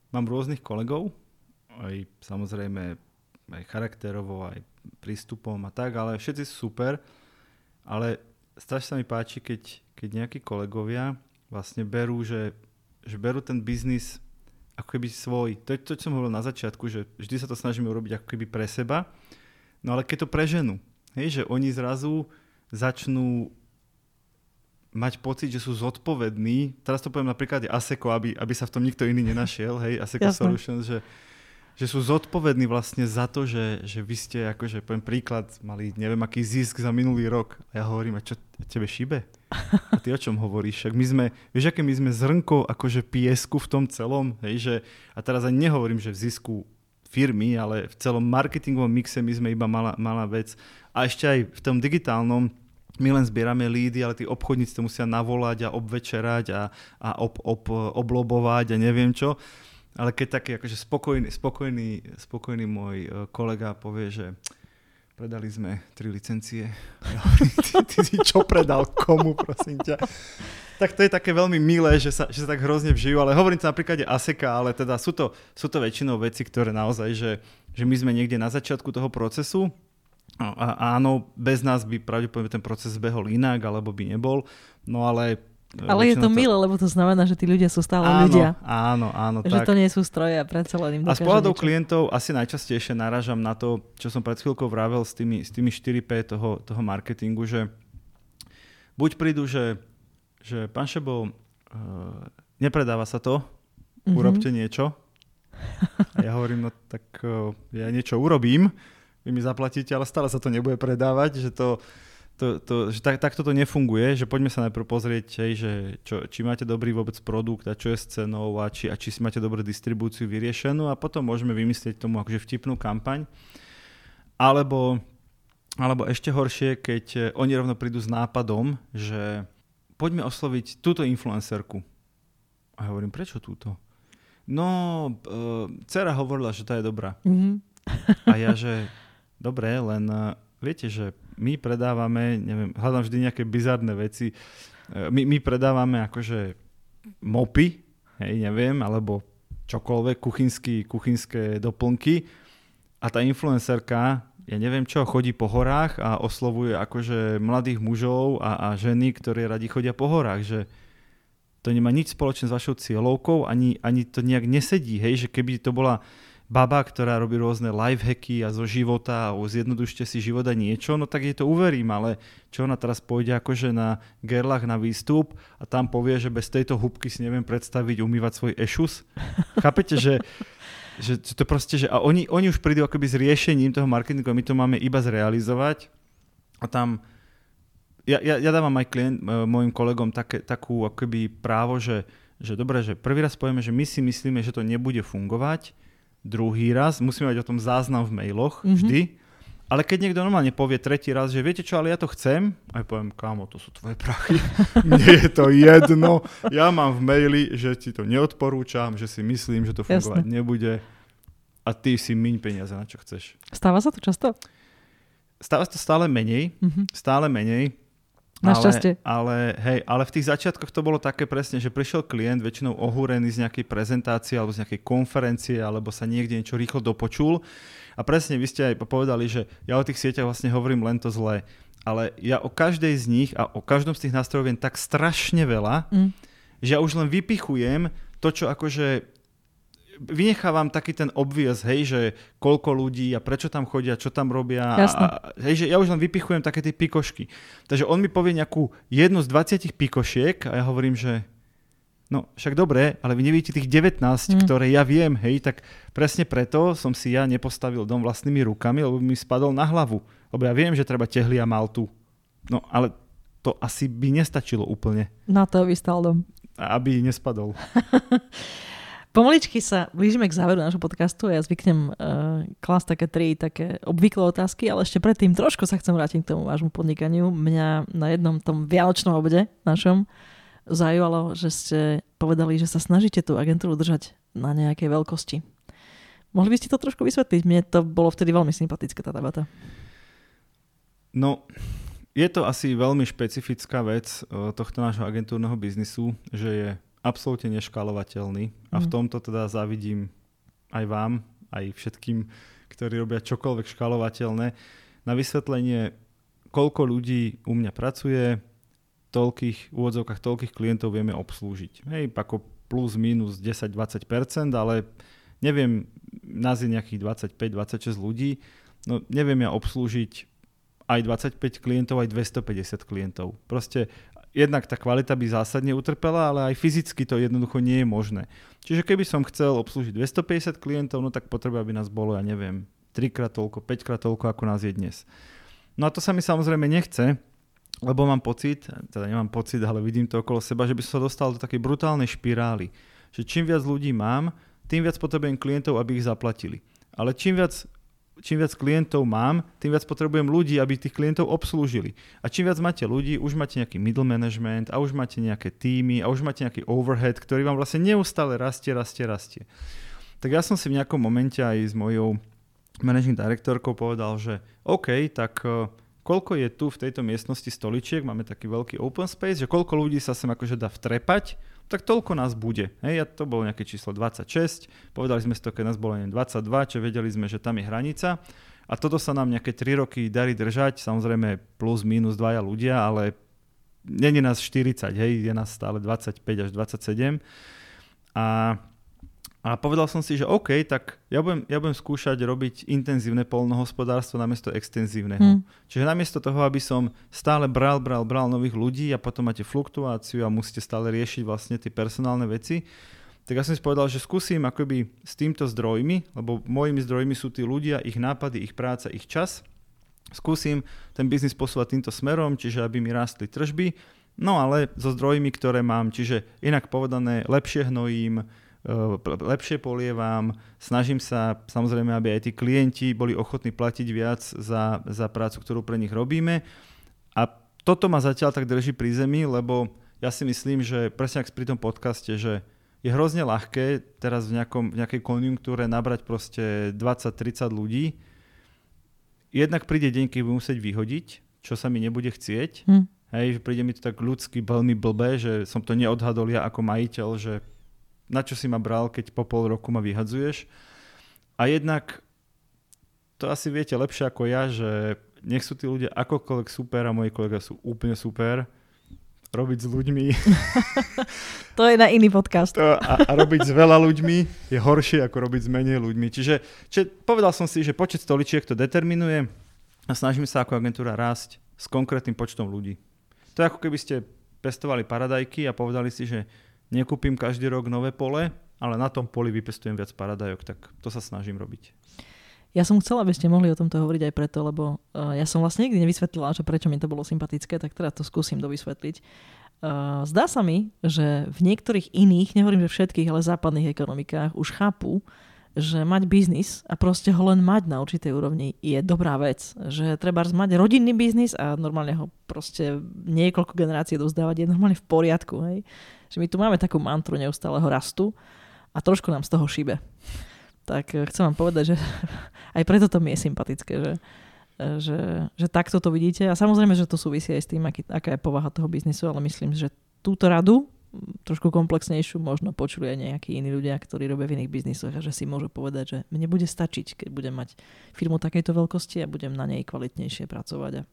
Mám rôznych kolegov, aj samozrejme aj charakterovo, aj prístupom a tak, ale všetci sú super, ale strašne sa mi páči, keď, keď nejakí kolegovia vlastne berú, že, že berú ten biznis ako keby svoj. To je to, čo som hovoril na začiatku, že vždy sa to snažíme urobiť ako keby pre seba, no ale keď to preženú, hej, že oni zrazu začnú mať pocit, že sú zodpovední. Teraz to poviem napríklad ASECO, aby, aby sa v tom nikto iný nenašiel, hej, ASECO Jasne. Solutions, že, že sú zodpovední vlastne za to, že, že vy ste, akože poviem príklad, mali neviem aký zisk za minulý rok. A ja hovorím, a čo tebe šíbe? A ty o čom hovoríš? Však my sme, vieš, aké my sme zrnko akože piesku v tom celom, hej, že, a teraz ani nehovorím, že v zisku firmy, ale v celom marketingovom mixe my sme iba malá, malá vec. A ešte aj v tom digitálnom, my len zbierame lídy, ale tí obchodníci to musia navolať a obvečerať a, a ob, ob, oblobovať a neviem čo. Ale keď taký akože spokojný, spokojný, spokojný môj e, kolega povie, že predali sme tri licencie. Ty, ty si čo predal komu, prosím ťa? Tak to je také veľmi milé, že sa, že sa tak hrozne vžijú, ale hovorím to napríklad ASEKA, ale teda sú to, sú to väčšinou veci, ktoré naozaj, že, že my sme niekde na začiatku toho procesu áno, bez nás by pravdepodobne ten proces behol inak, alebo by nebol, no ale... E, ale je to, to milé, lebo to znamená, že tí ľudia sú stále áno, ľudia. Áno, áno. Že tak. to nie sú stroje a predsa len im A z pohľadov klientov asi najčastejšie narážam na to, čo som pred chvíľkou vravel s tými, s tými 4P toho, toho marketingu, že buď prídu, že, že pán Šebo, uh, nepredáva sa to, mm-hmm. urobte niečo. A ja hovorím, no tak uh, ja niečo urobím, vy mi zaplatíte, ale stále sa to nebude predávať, že to, to, to, že tak, takto to nefunguje, že poďme sa najprv pozrieť, hej, že čo, či máte dobrý vôbec produkt a čo je s cenou a či, a či si máte dobrú distribúciu vyriešenú a potom môžeme vymyslieť tomu akože vtipnú kampaň. Alebo, alebo ešte horšie, keď oni rovno prídu s nápadom, že poďme osloviť túto influencerku. A ja hovorím, prečo túto? No, uh, dcera hovorila, že tá je dobrá. Mm-hmm. A ja, že Dobre, len uh, viete, že my predávame, neviem, hľadám vždy nejaké bizarné veci. Uh, my, my predávame akože mopy, hej, neviem, alebo čokoľvek, kuchynský, kuchynské doplnky a tá influencerka, ja neviem čo, chodí po horách a oslovuje akože mladých mužov a, a ženy, ktoré radi chodia po horách, že to nemá nič spoločné s vašou cieľovkou, ani, ani to nejak nesedí, hej, že keby to bola baba, ktorá robí rôzne hacky a zo života a zjednodušte si život a niečo, no tak jej to uverím, ale čo ona teraz pôjde akože na gerlach na výstup a tam povie, že bez tejto hubky si neviem predstaviť umývať svoj ešus. Chápete, že že to proste, že a oni, oni už prídu akoby s riešením toho marketingu, my to máme iba zrealizovať a tam ja, ja, ja dávam aj klient, môjim kolegom také, takú akoby právo, že, že dobre, že prvý raz povieme, že my si myslíme, že to nebude fungovať, druhý raz, musíme mať o tom záznam v mailoch mm-hmm. vždy, ale keď niekto normálne povie tretí raz, že viete čo, ale ja to chcem, aj poviem, kámo, to sú tvoje prachy, nie je to jedno, ja mám v maili, že ti to neodporúčam, že si myslím, že to fungovať Jasne. nebude a ty si miň peniaze na čo chceš. Stáva sa to často? Stáva sa to stále menej, mm-hmm. stále menej. Našťastie. Ale, ale, hej, ale v tých začiatkoch to bolo také presne, že prišiel klient väčšinou ohúrený z nejakej prezentácie alebo z nejakej konferencie alebo sa niekde niečo rýchlo dopočul. A presne vy ste aj povedali, že ja o tých sieťach vlastne hovorím len to zlé. Ale ja o každej z nich a o každom z tých nástrojov viem tak strašne veľa, mm. že ja už len vypichujem to, čo akože vynechávam taký ten obvious, hej, že koľko ľudí a prečo tam chodia, čo tam robia. A, hej, že ja už len vypichujem také tie pikošky. Takže on mi povie nejakú jednu z 20 pikošiek a ja hovorím, že No však dobre, ale vy nevidíte tých 19, mm. ktoré ja viem, hej, tak presne preto som si ja nepostavil dom vlastnými rukami, lebo mi spadol na hlavu. Lebo ja viem, že treba tehli a maltu. No ale to asi by nestačilo úplne. Na to vystal dom. Aby nespadol. Pomaličky sa blížime k záveru nášho podcastu a ja zvyknem uh, klásť také tri také obvyklé otázky, ale ešte predtým trošku sa chcem vrátiť k tomu vášmu podnikaniu. Mňa na jednom tom vianočnom obede našom zajímalo, že ste povedali, že sa snažíte tú agentúru držať na nejakej veľkosti. Mohli by ste to trošku vysvetliť? Mne to bolo vtedy veľmi sympatická tá debata. No, je to asi veľmi špecifická vec eh, tohto nášho agentúrneho biznisu, že je absolútne neškalovateľný a v Mhm. tomto teda závidím aj vám, aj všetkým, ktorí robia čokoľvek škalovateľné. Na vysvetlenie, koľko ľudí u mňa pracuje, toľkých, úvodzovkách toľkých klientov vieme obslúžiť. Hej, ako plus minus 10-20%, ale neviem, nás je nejakých 25-26 ľudí, no neviem ja obslúžiť aj 25 klientov, aj 250 klientov. Proste jednak tá kvalita by zásadne utrpela, ale aj fyzicky to jednoducho nie je možné. Čiže keby som chcel obslúžiť 250 klientov, no tak potrebujem, aby nás bolo, ja neviem, 3 krát toľko, 5 krát toľko, ako nás je dnes. No a to sa mi samozrejme nechce, lebo mám pocit, teda nemám pocit, ale vidím to okolo seba, že by som sa dostal do takej brutálnej špirály. Že čím viac ľudí mám, tým viac potrebujem klientov, aby ich zaplatili. Ale čím viac, čím viac klientov mám, tým viac potrebujem ľudí, aby tých klientov obslúžili. A čím viac máte ľudí, už máte nejaký middle management a už máte nejaké týmy a už máte nejaký overhead, ktorý vám vlastne neustále rastie, rastie, rastie. Tak ja som si v nejakom momente aj s mojou managing direktorkou povedal, že OK, tak uh, koľko je tu v tejto miestnosti stoličiek, máme taký veľký open space, že koľko ľudí sa sem akože dá vtrepať, tak toľko nás bude. Hej, a to bolo nejaké číslo 26, povedali sme si to, keď nás bolo len 22, čo vedeli sme, že tam je hranica. A toto sa nám nejaké 3 roky darí držať, samozrejme plus minus dvaja ľudia, ale není nás 40, hej, je nás stále 25 až 27. A a povedal som si, že OK, tak ja budem, ja budem skúšať robiť intenzívne polnohospodárstvo namiesto extenzívneho. Hm. Čiže namiesto toho, aby som stále bral, bral, bral nových ľudí a potom máte fluktuáciu a musíte stále riešiť vlastne tie personálne veci, tak ja som si povedal, že skúsim akoby s týmto zdrojmi, lebo mojimi zdrojmi sú tí ľudia, ich nápady, ich práca, ich čas. Skúsim ten biznis posúvať týmto smerom, čiže aby mi rástli tržby, no ale so zdrojmi, ktoré mám, čiže inak povedané, lepšie hnojím, lepšie polievam, snažím sa samozrejme, aby aj tí klienti boli ochotní platiť viac za, za prácu, ktorú pre nich robíme. A toto ma zatiaľ tak drží pri zemi, lebo ja si myslím, že presne ak pri tom podcaste, že je hrozne ľahké teraz v, nejakom, v nejakej konjunktúre nabrať proste 20-30 ľudí. Jednak príde deň, keď budem musieť vyhodiť, čo sa mi nebude chcieť. Hm. Hej, že príde mi to tak ľudsky veľmi blbé, že som to neodhadol ja ako majiteľ, že na čo si ma bral, keď po pol roku ma vyhadzuješ. A jednak to asi viete lepšie ako ja, že nech sú tí ľudia akokoľvek super a moji kolega sú úplne super. Robiť s ľuďmi To je na iný podcast. to, a, a robiť s veľa ľuďmi je horšie ako robiť s menej ľuďmi. Čiže, čiže povedal som si, že počet stoličiek to determinuje a snažíme sa ako agentúra rásť s konkrétnym počtom ľudí. To je ako keby ste pestovali paradajky a povedali si, že nekúpim každý rok nové pole, ale na tom poli vypestujem viac paradajok, tak to sa snažím robiť. Ja som chcela, aby ste mohli o tomto hovoriť aj preto, lebo uh, ja som vlastne nikdy nevysvetlila, že prečo mi to bolo sympatické, tak teraz to skúsim dovysvetliť. Uh, zdá sa mi, že v niektorých iných, nehovorím, že všetkých, ale západných ekonomikách už chápu, že mať biznis a proste ho len mať na určitej úrovni je dobrá vec. Že treba mať rodinný biznis a normálne ho proste niekoľko generácií dozdávať je normálne v poriadku. Hej? Že my tu máme takú mantru neustáleho rastu a trošku nám z toho šíbe. Tak eh, chcem vám povedať, že aj preto to mi je sympatické, že, eh, že, že takto to vidíte. A samozrejme, že to súvisí aj s tým, aký, aká je povaha toho biznisu, ale myslím, že túto radu mm, trošku komplexnejšiu možno počuli aj nejakí iní ľudia, ktorí robia v iných biznisoch a že si môžu povedať, že mne bude stačiť, keď budem mať firmu takejto veľkosti a budem na nej kvalitnejšie pracovať a,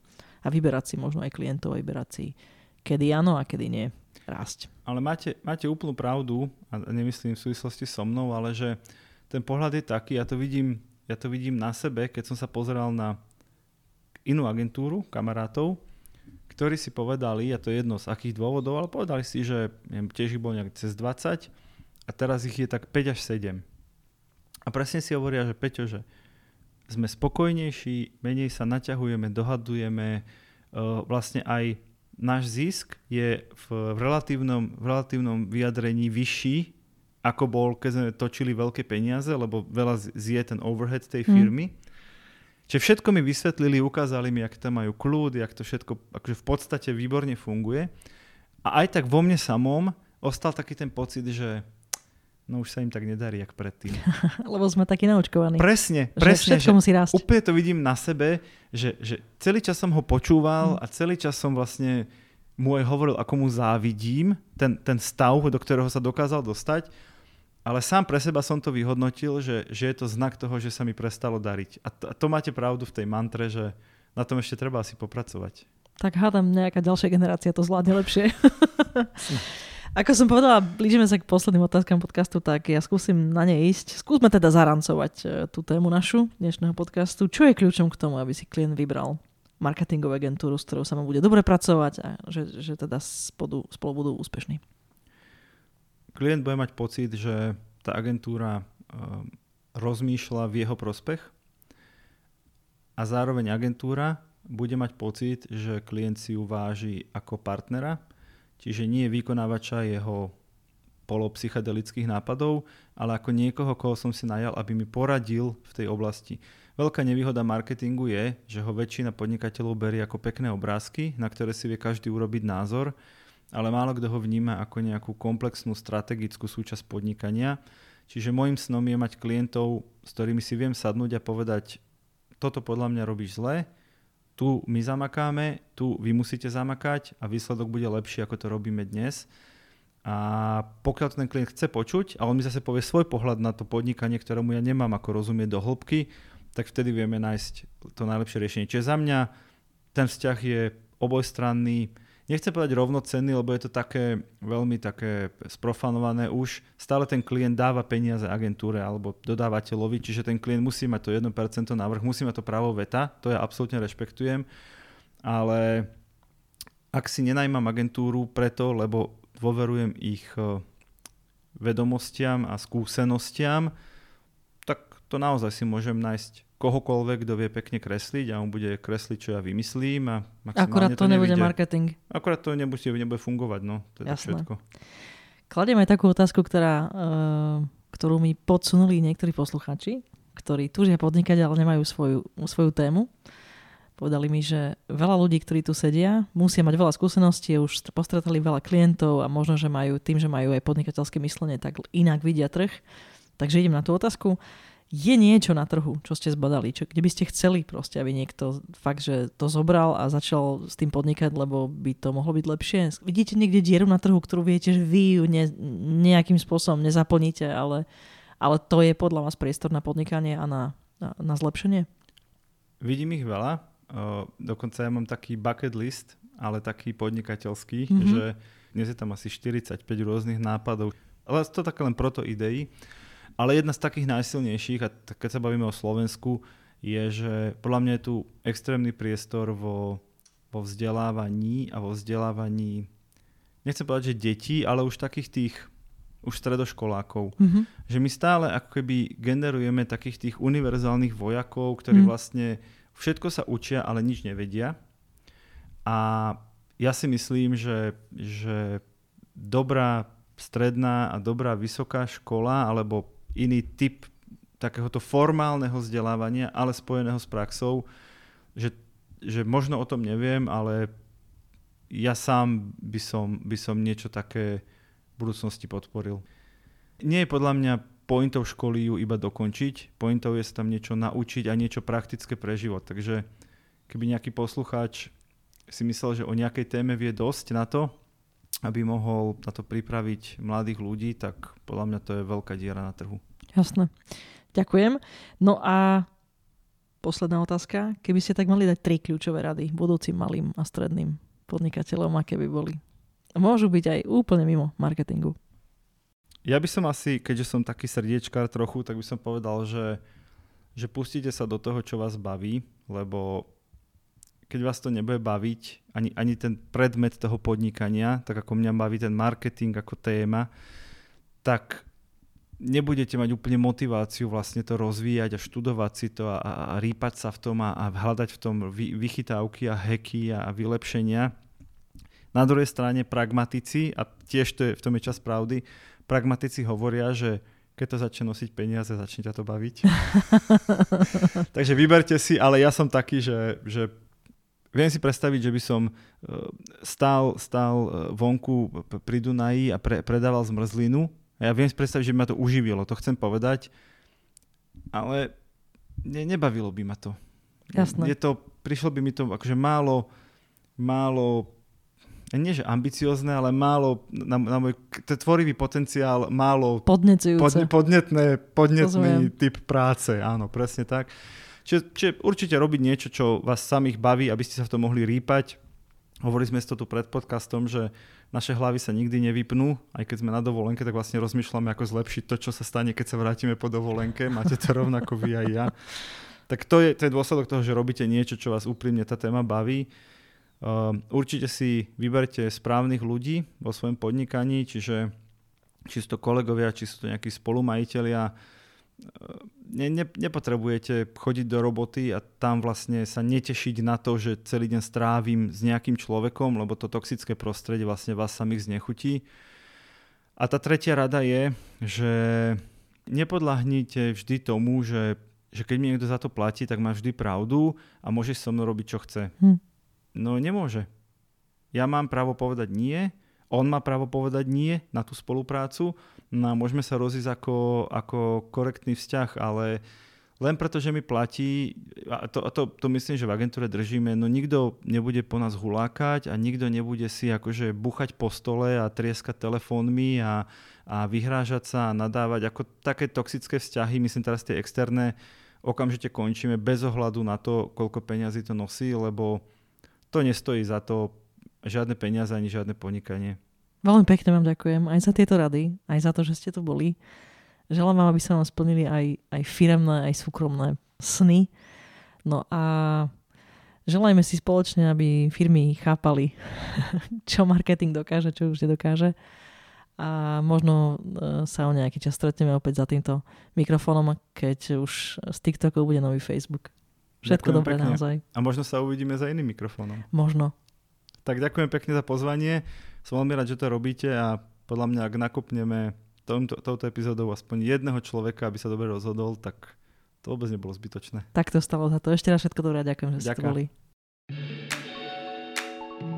a vyberať si možno aj klientov a vyberať si kedy áno a kedy nie rásť. Ale máte, máte úplnú pravdu, a nemyslím v súvislosti so mnou, ale že ten pohľad je taký, ja to vidím, ja to vidím na sebe, keď som sa pozeral na inú agentúru kamarátov, ktorí si povedali, a to je jedno z akých dôvodov, ale povedali si, že neviem, tiež ich bolo nejak cez 20 a teraz ich je tak 5 až 7. A presne si hovoria, že Peťo, že sme spokojnejší, menej sa naťahujeme, dohadujeme, uh, vlastne aj náš zisk je v, v, relatívnom, v relatívnom vyjadrení vyšší, ako bol, keď sme točili veľké peniaze, lebo veľa zje ten overhead tej firmy. Mm. Čiže všetko mi vysvetlili, ukázali mi, jak tam majú kľud, jak to všetko akože v podstate výborne funguje. A aj tak vo mne samom ostal taký ten pocit, že no už sa im tak nedarí, jak predtým. Lebo sme takí naočkovaní. Presne, presne. Že musí rásť. Úplne to vidím na sebe, že, že celý čas som ho počúval mm. a celý čas som vlastne mu aj hovoril, ako mu závidím ten, ten stav, do ktorého sa dokázal dostať, ale sám pre seba som to vyhodnotil, že, že je to znak toho, že sa mi prestalo dariť. A to, a to máte pravdu v tej mantre, že na tom ešte treba asi popracovať. Tak hádam, nejaká ďalšia generácia to zvládne lepšie. Ako som povedala, blížime sa k posledným otázkam podcastu, tak ja skúsim na ne ísť. Skúsme teda zarancovať e, tú tému našu dnešného podcastu. Čo je kľúčom k tomu, aby si klient vybral marketingovú agentúru, s ktorou sa mu bude dobre pracovať a že, že teda spolu, spolu budú úspešní? Klient bude mať pocit, že tá agentúra um, rozmýšľa v jeho prospech a zároveň agentúra bude mať pocit, že klient si ju váži ako partnera Čiže nie vykonávača jeho polopsychedelických nápadov, ale ako niekoho, koho som si najal, aby mi poradil v tej oblasti. Veľká nevýhoda marketingu je, že ho väčšina podnikateľov berie ako pekné obrázky, na ktoré si vie každý urobiť názor, ale málo kto ho vníma ako nejakú komplexnú strategickú súčasť podnikania. Čiže môjim snom je mať klientov, s ktorými si viem sadnúť a povedať, toto podľa mňa robíš zle, tu my zamakáme, tu vy musíte zamakať a výsledok bude lepší, ako to robíme dnes. A pokiaľ ten klient chce počuť a on mi zase povie svoj pohľad na to podnikanie, ktorému ja nemám ako rozumieť do hĺbky, tak vtedy vieme nájsť to najlepšie riešenie. Čiže za mňa ten vzťah je obojstranný, nechcem povedať rovnocenný, lebo je to také veľmi také sprofanované už. Stále ten klient dáva peniaze agentúre alebo dodávateľovi, čiže ten klient musí mať to 1% návrh, musí mať to právo veta, to ja absolútne rešpektujem, ale ak si nenajmam agentúru preto, lebo dôverujem ich eh, vedomostiam a skúsenostiam, tak to naozaj si môžem nájsť kohokoľvek, kto vie pekne kresliť a on bude kresliť, čo ja vymyslím. A Akurát to, to nebude marketing. Akurát to nebude, nebude fungovať, no. To je Jasné. všetko. Kladiem aj takú otázku, ktorá, uh, ktorú mi podsunuli niektorí posluchači, ktorí túžia podnikať, ale nemajú svoju, svoju tému. Povedali mi, že veľa ľudí, ktorí tu sedia, musia mať veľa skúseností, už postretali veľa klientov a možno, že majú tým, že majú aj podnikateľské myslenie, tak inak vidia trh. Takže idem na tú otázku je niečo na trhu, čo ste zbadali, čo, kde by ste chceli proste, aby niekto fakt, že to zobral a začal s tým podnikať, lebo by to mohlo byť lepšie. Vidíte niekde dieru na trhu, ktorú viete, že vy ju ne, nejakým spôsobom nezaplníte, ale, ale to je podľa vás priestor na podnikanie a na, na, na zlepšenie? Vidím ich veľa. O, dokonca ja mám taký bucket list, ale taký podnikateľský, mm-hmm. že dnes je tam asi 45 rôznych nápadov. Ale to také len proto ideí. Ale jedna z takých najsilnejších, a keď sa bavíme o Slovensku, je, že podľa mňa je tu extrémny priestor vo, vo vzdelávaní a vo vzdelávaní, nechcem povedať, že detí, ale už takých tých už stredoškolákov. Mm-hmm. Že my stále ako keby generujeme takých tých univerzálnych vojakov, ktorí mm. vlastne všetko sa učia, ale nič nevedia. A ja si myslím, že, že dobrá stredná a dobrá vysoká škola alebo iný typ takéhoto formálneho vzdelávania, ale spojeného s praxou, že, že možno o tom neviem, ale ja sám by som, by som niečo také v budúcnosti podporil. Nie je podľa mňa pointov školy ju iba dokončiť, pointov je sa tam niečo naučiť a niečo praktické pre život. Takže keby nejaký poslucháč si myslel, že o nejakej téme vie dosť na to, aby mohol na to pripraviť mladých ľudí, tak podľa mňa to je veľká diera na trhu. Jasné. Ďakujem. No a posledná otázka. Keby ste tak mali dať tri kľúčové rady budúcim malým a stredným podnikateľom, aké by boli? Môžu byť aj úplne mimo marketingu. Ja by som asi, keďže som taký srdiečkár trochu, tak by som povedal, že, že pustíte sa do toho, čo vás baví, lebo keď vás to nebude baviť, ani, ani ten predmet toho podnikania, tak ako mňa baví ten marketing ako téma, tak nebudete mať úplne motiváciu vlastne to rozvíjať a študovať si to a, a rýpať sa v tom a, a hľadať v tom vy, vychytávky a heky a, a vylepšenia. Na druhej strane pragmatici, a tiež to je, v tom je čas pravdy, pragmatici hovoria, že keď to začne nosiť peniaze, začne ťa to baviť. Takže vyberte si, ale ja som taký, že, že viem si predstaviť, že by som e, stál, stál e, vonku pri Dunaji a pre, predával zmrzlinu a ja viem si predstaviť, že by ma to uživilo, to chcem povedať, ale ne, nebavilo by ma to. Jasné. Je to, prišlo by mi to akože málo, málo nie že ambiciozne, ale málo, na, na môj tvorivý potenciál, málo podnecujúce. Pod, podnetné, podnetný Rozumiem. typ práce, áno, presne tak. Čiže, čiže určite robiť niečo, čo vás samých baví, aby ste sa v tom mohli rýpať. Hovorili sme si to tu pred podcastom, že naše hlavy sa nikdy nevypnú, aj keď sme na dovolenke, tak vlastne rozmýšľame, ako zlepšiť to, čo sa stane, keď sa vrátime po dovolenke. Máte to rovnako vy aj ja. Tak to je, to je dôsledok toho, že robíte niečo, čo vás úprimne tá téma baví. Uh, určite si vyberte správnych ľudí vo svojom podnikaní, čiže či sú to kolegovia, či sú to nejakí spolumajiteľia, ne, ne, nepotrebujete chodiť do roboty a tam vlastne sa netešiť na to, že celý deň strávim s nejakým človekom, lebo to toxické prostredie vlastne vás samých znechutí. A tá tretia rada je, že nepodľahnite vždy tomu, že, že keď mi niekto za to platí, tak má vždy pravdu a môže so mnou robiť, čo chce. Hm. No nemôže. Ja mám právo povedať nie, on má právo povedať nie na tú spoluprácu no a môžeme sa rozísť ako, ako korektný vzťah, ale len preto, že mi platí, a to, a to, to myslím, že v agentúre držíme, no nikto nebude po nás hulákať a nikto nebude si akože buchať po stole a trieskať telefónmi a, a vyhrážať sa a nadávať. Ako také toxické vzťahy, myslím teraz tie externé, okamžite končíme bez ohľadu na to, koľko peňazí to nosí, lebo to nestojí za to žiadne peniaze ani žiadne podnikanie. Veľmi pekne vám ďakujem aj za tieto rady, aj za to, že ste tu boli. Želám vám, aby sa vám splnili aj, aj firemné, aj súkromné sny. No a želajme si spoločne, aby firmy chápali, čo marketing dokáže, čo už nedokáže. A možno e, sa o nejaký čas stretneme opäť za týmto mikrofónom, keď už z TikToku bude nový Facebook. Všetko ďakujem dobré pekne. naozaj. A možno sa uvidíme za iným mikrofónom. Možno. Tak ďakujem pekne za pozvanie. Som veľmi rád, že to robíte a podľa mňa, ak nakopneme tomto, touto epizódou aspoň jedného človeka, aby sa dobre rozhodol, tak to vôbec nebolo zbytočné. Tak to stalo za to. Ešte raz všetko dobré ďakujem, že ste boli.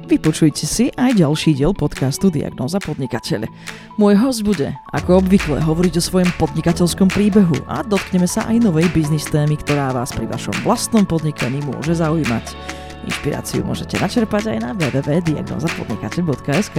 Vypočujte si aj ďalší diel podcastu Diagnóza podnikateľ. Môj host bude, ako obvykle, hovoriť o svojom podnikateľskom príbehu a dotkneme sa aj novej biznis témy, ktorá vás pri vašom vlastnom podnikaní môže zaujímať. Inšpiráciu môžete načerpať aj na www.diagnozapodnikateľ.sk.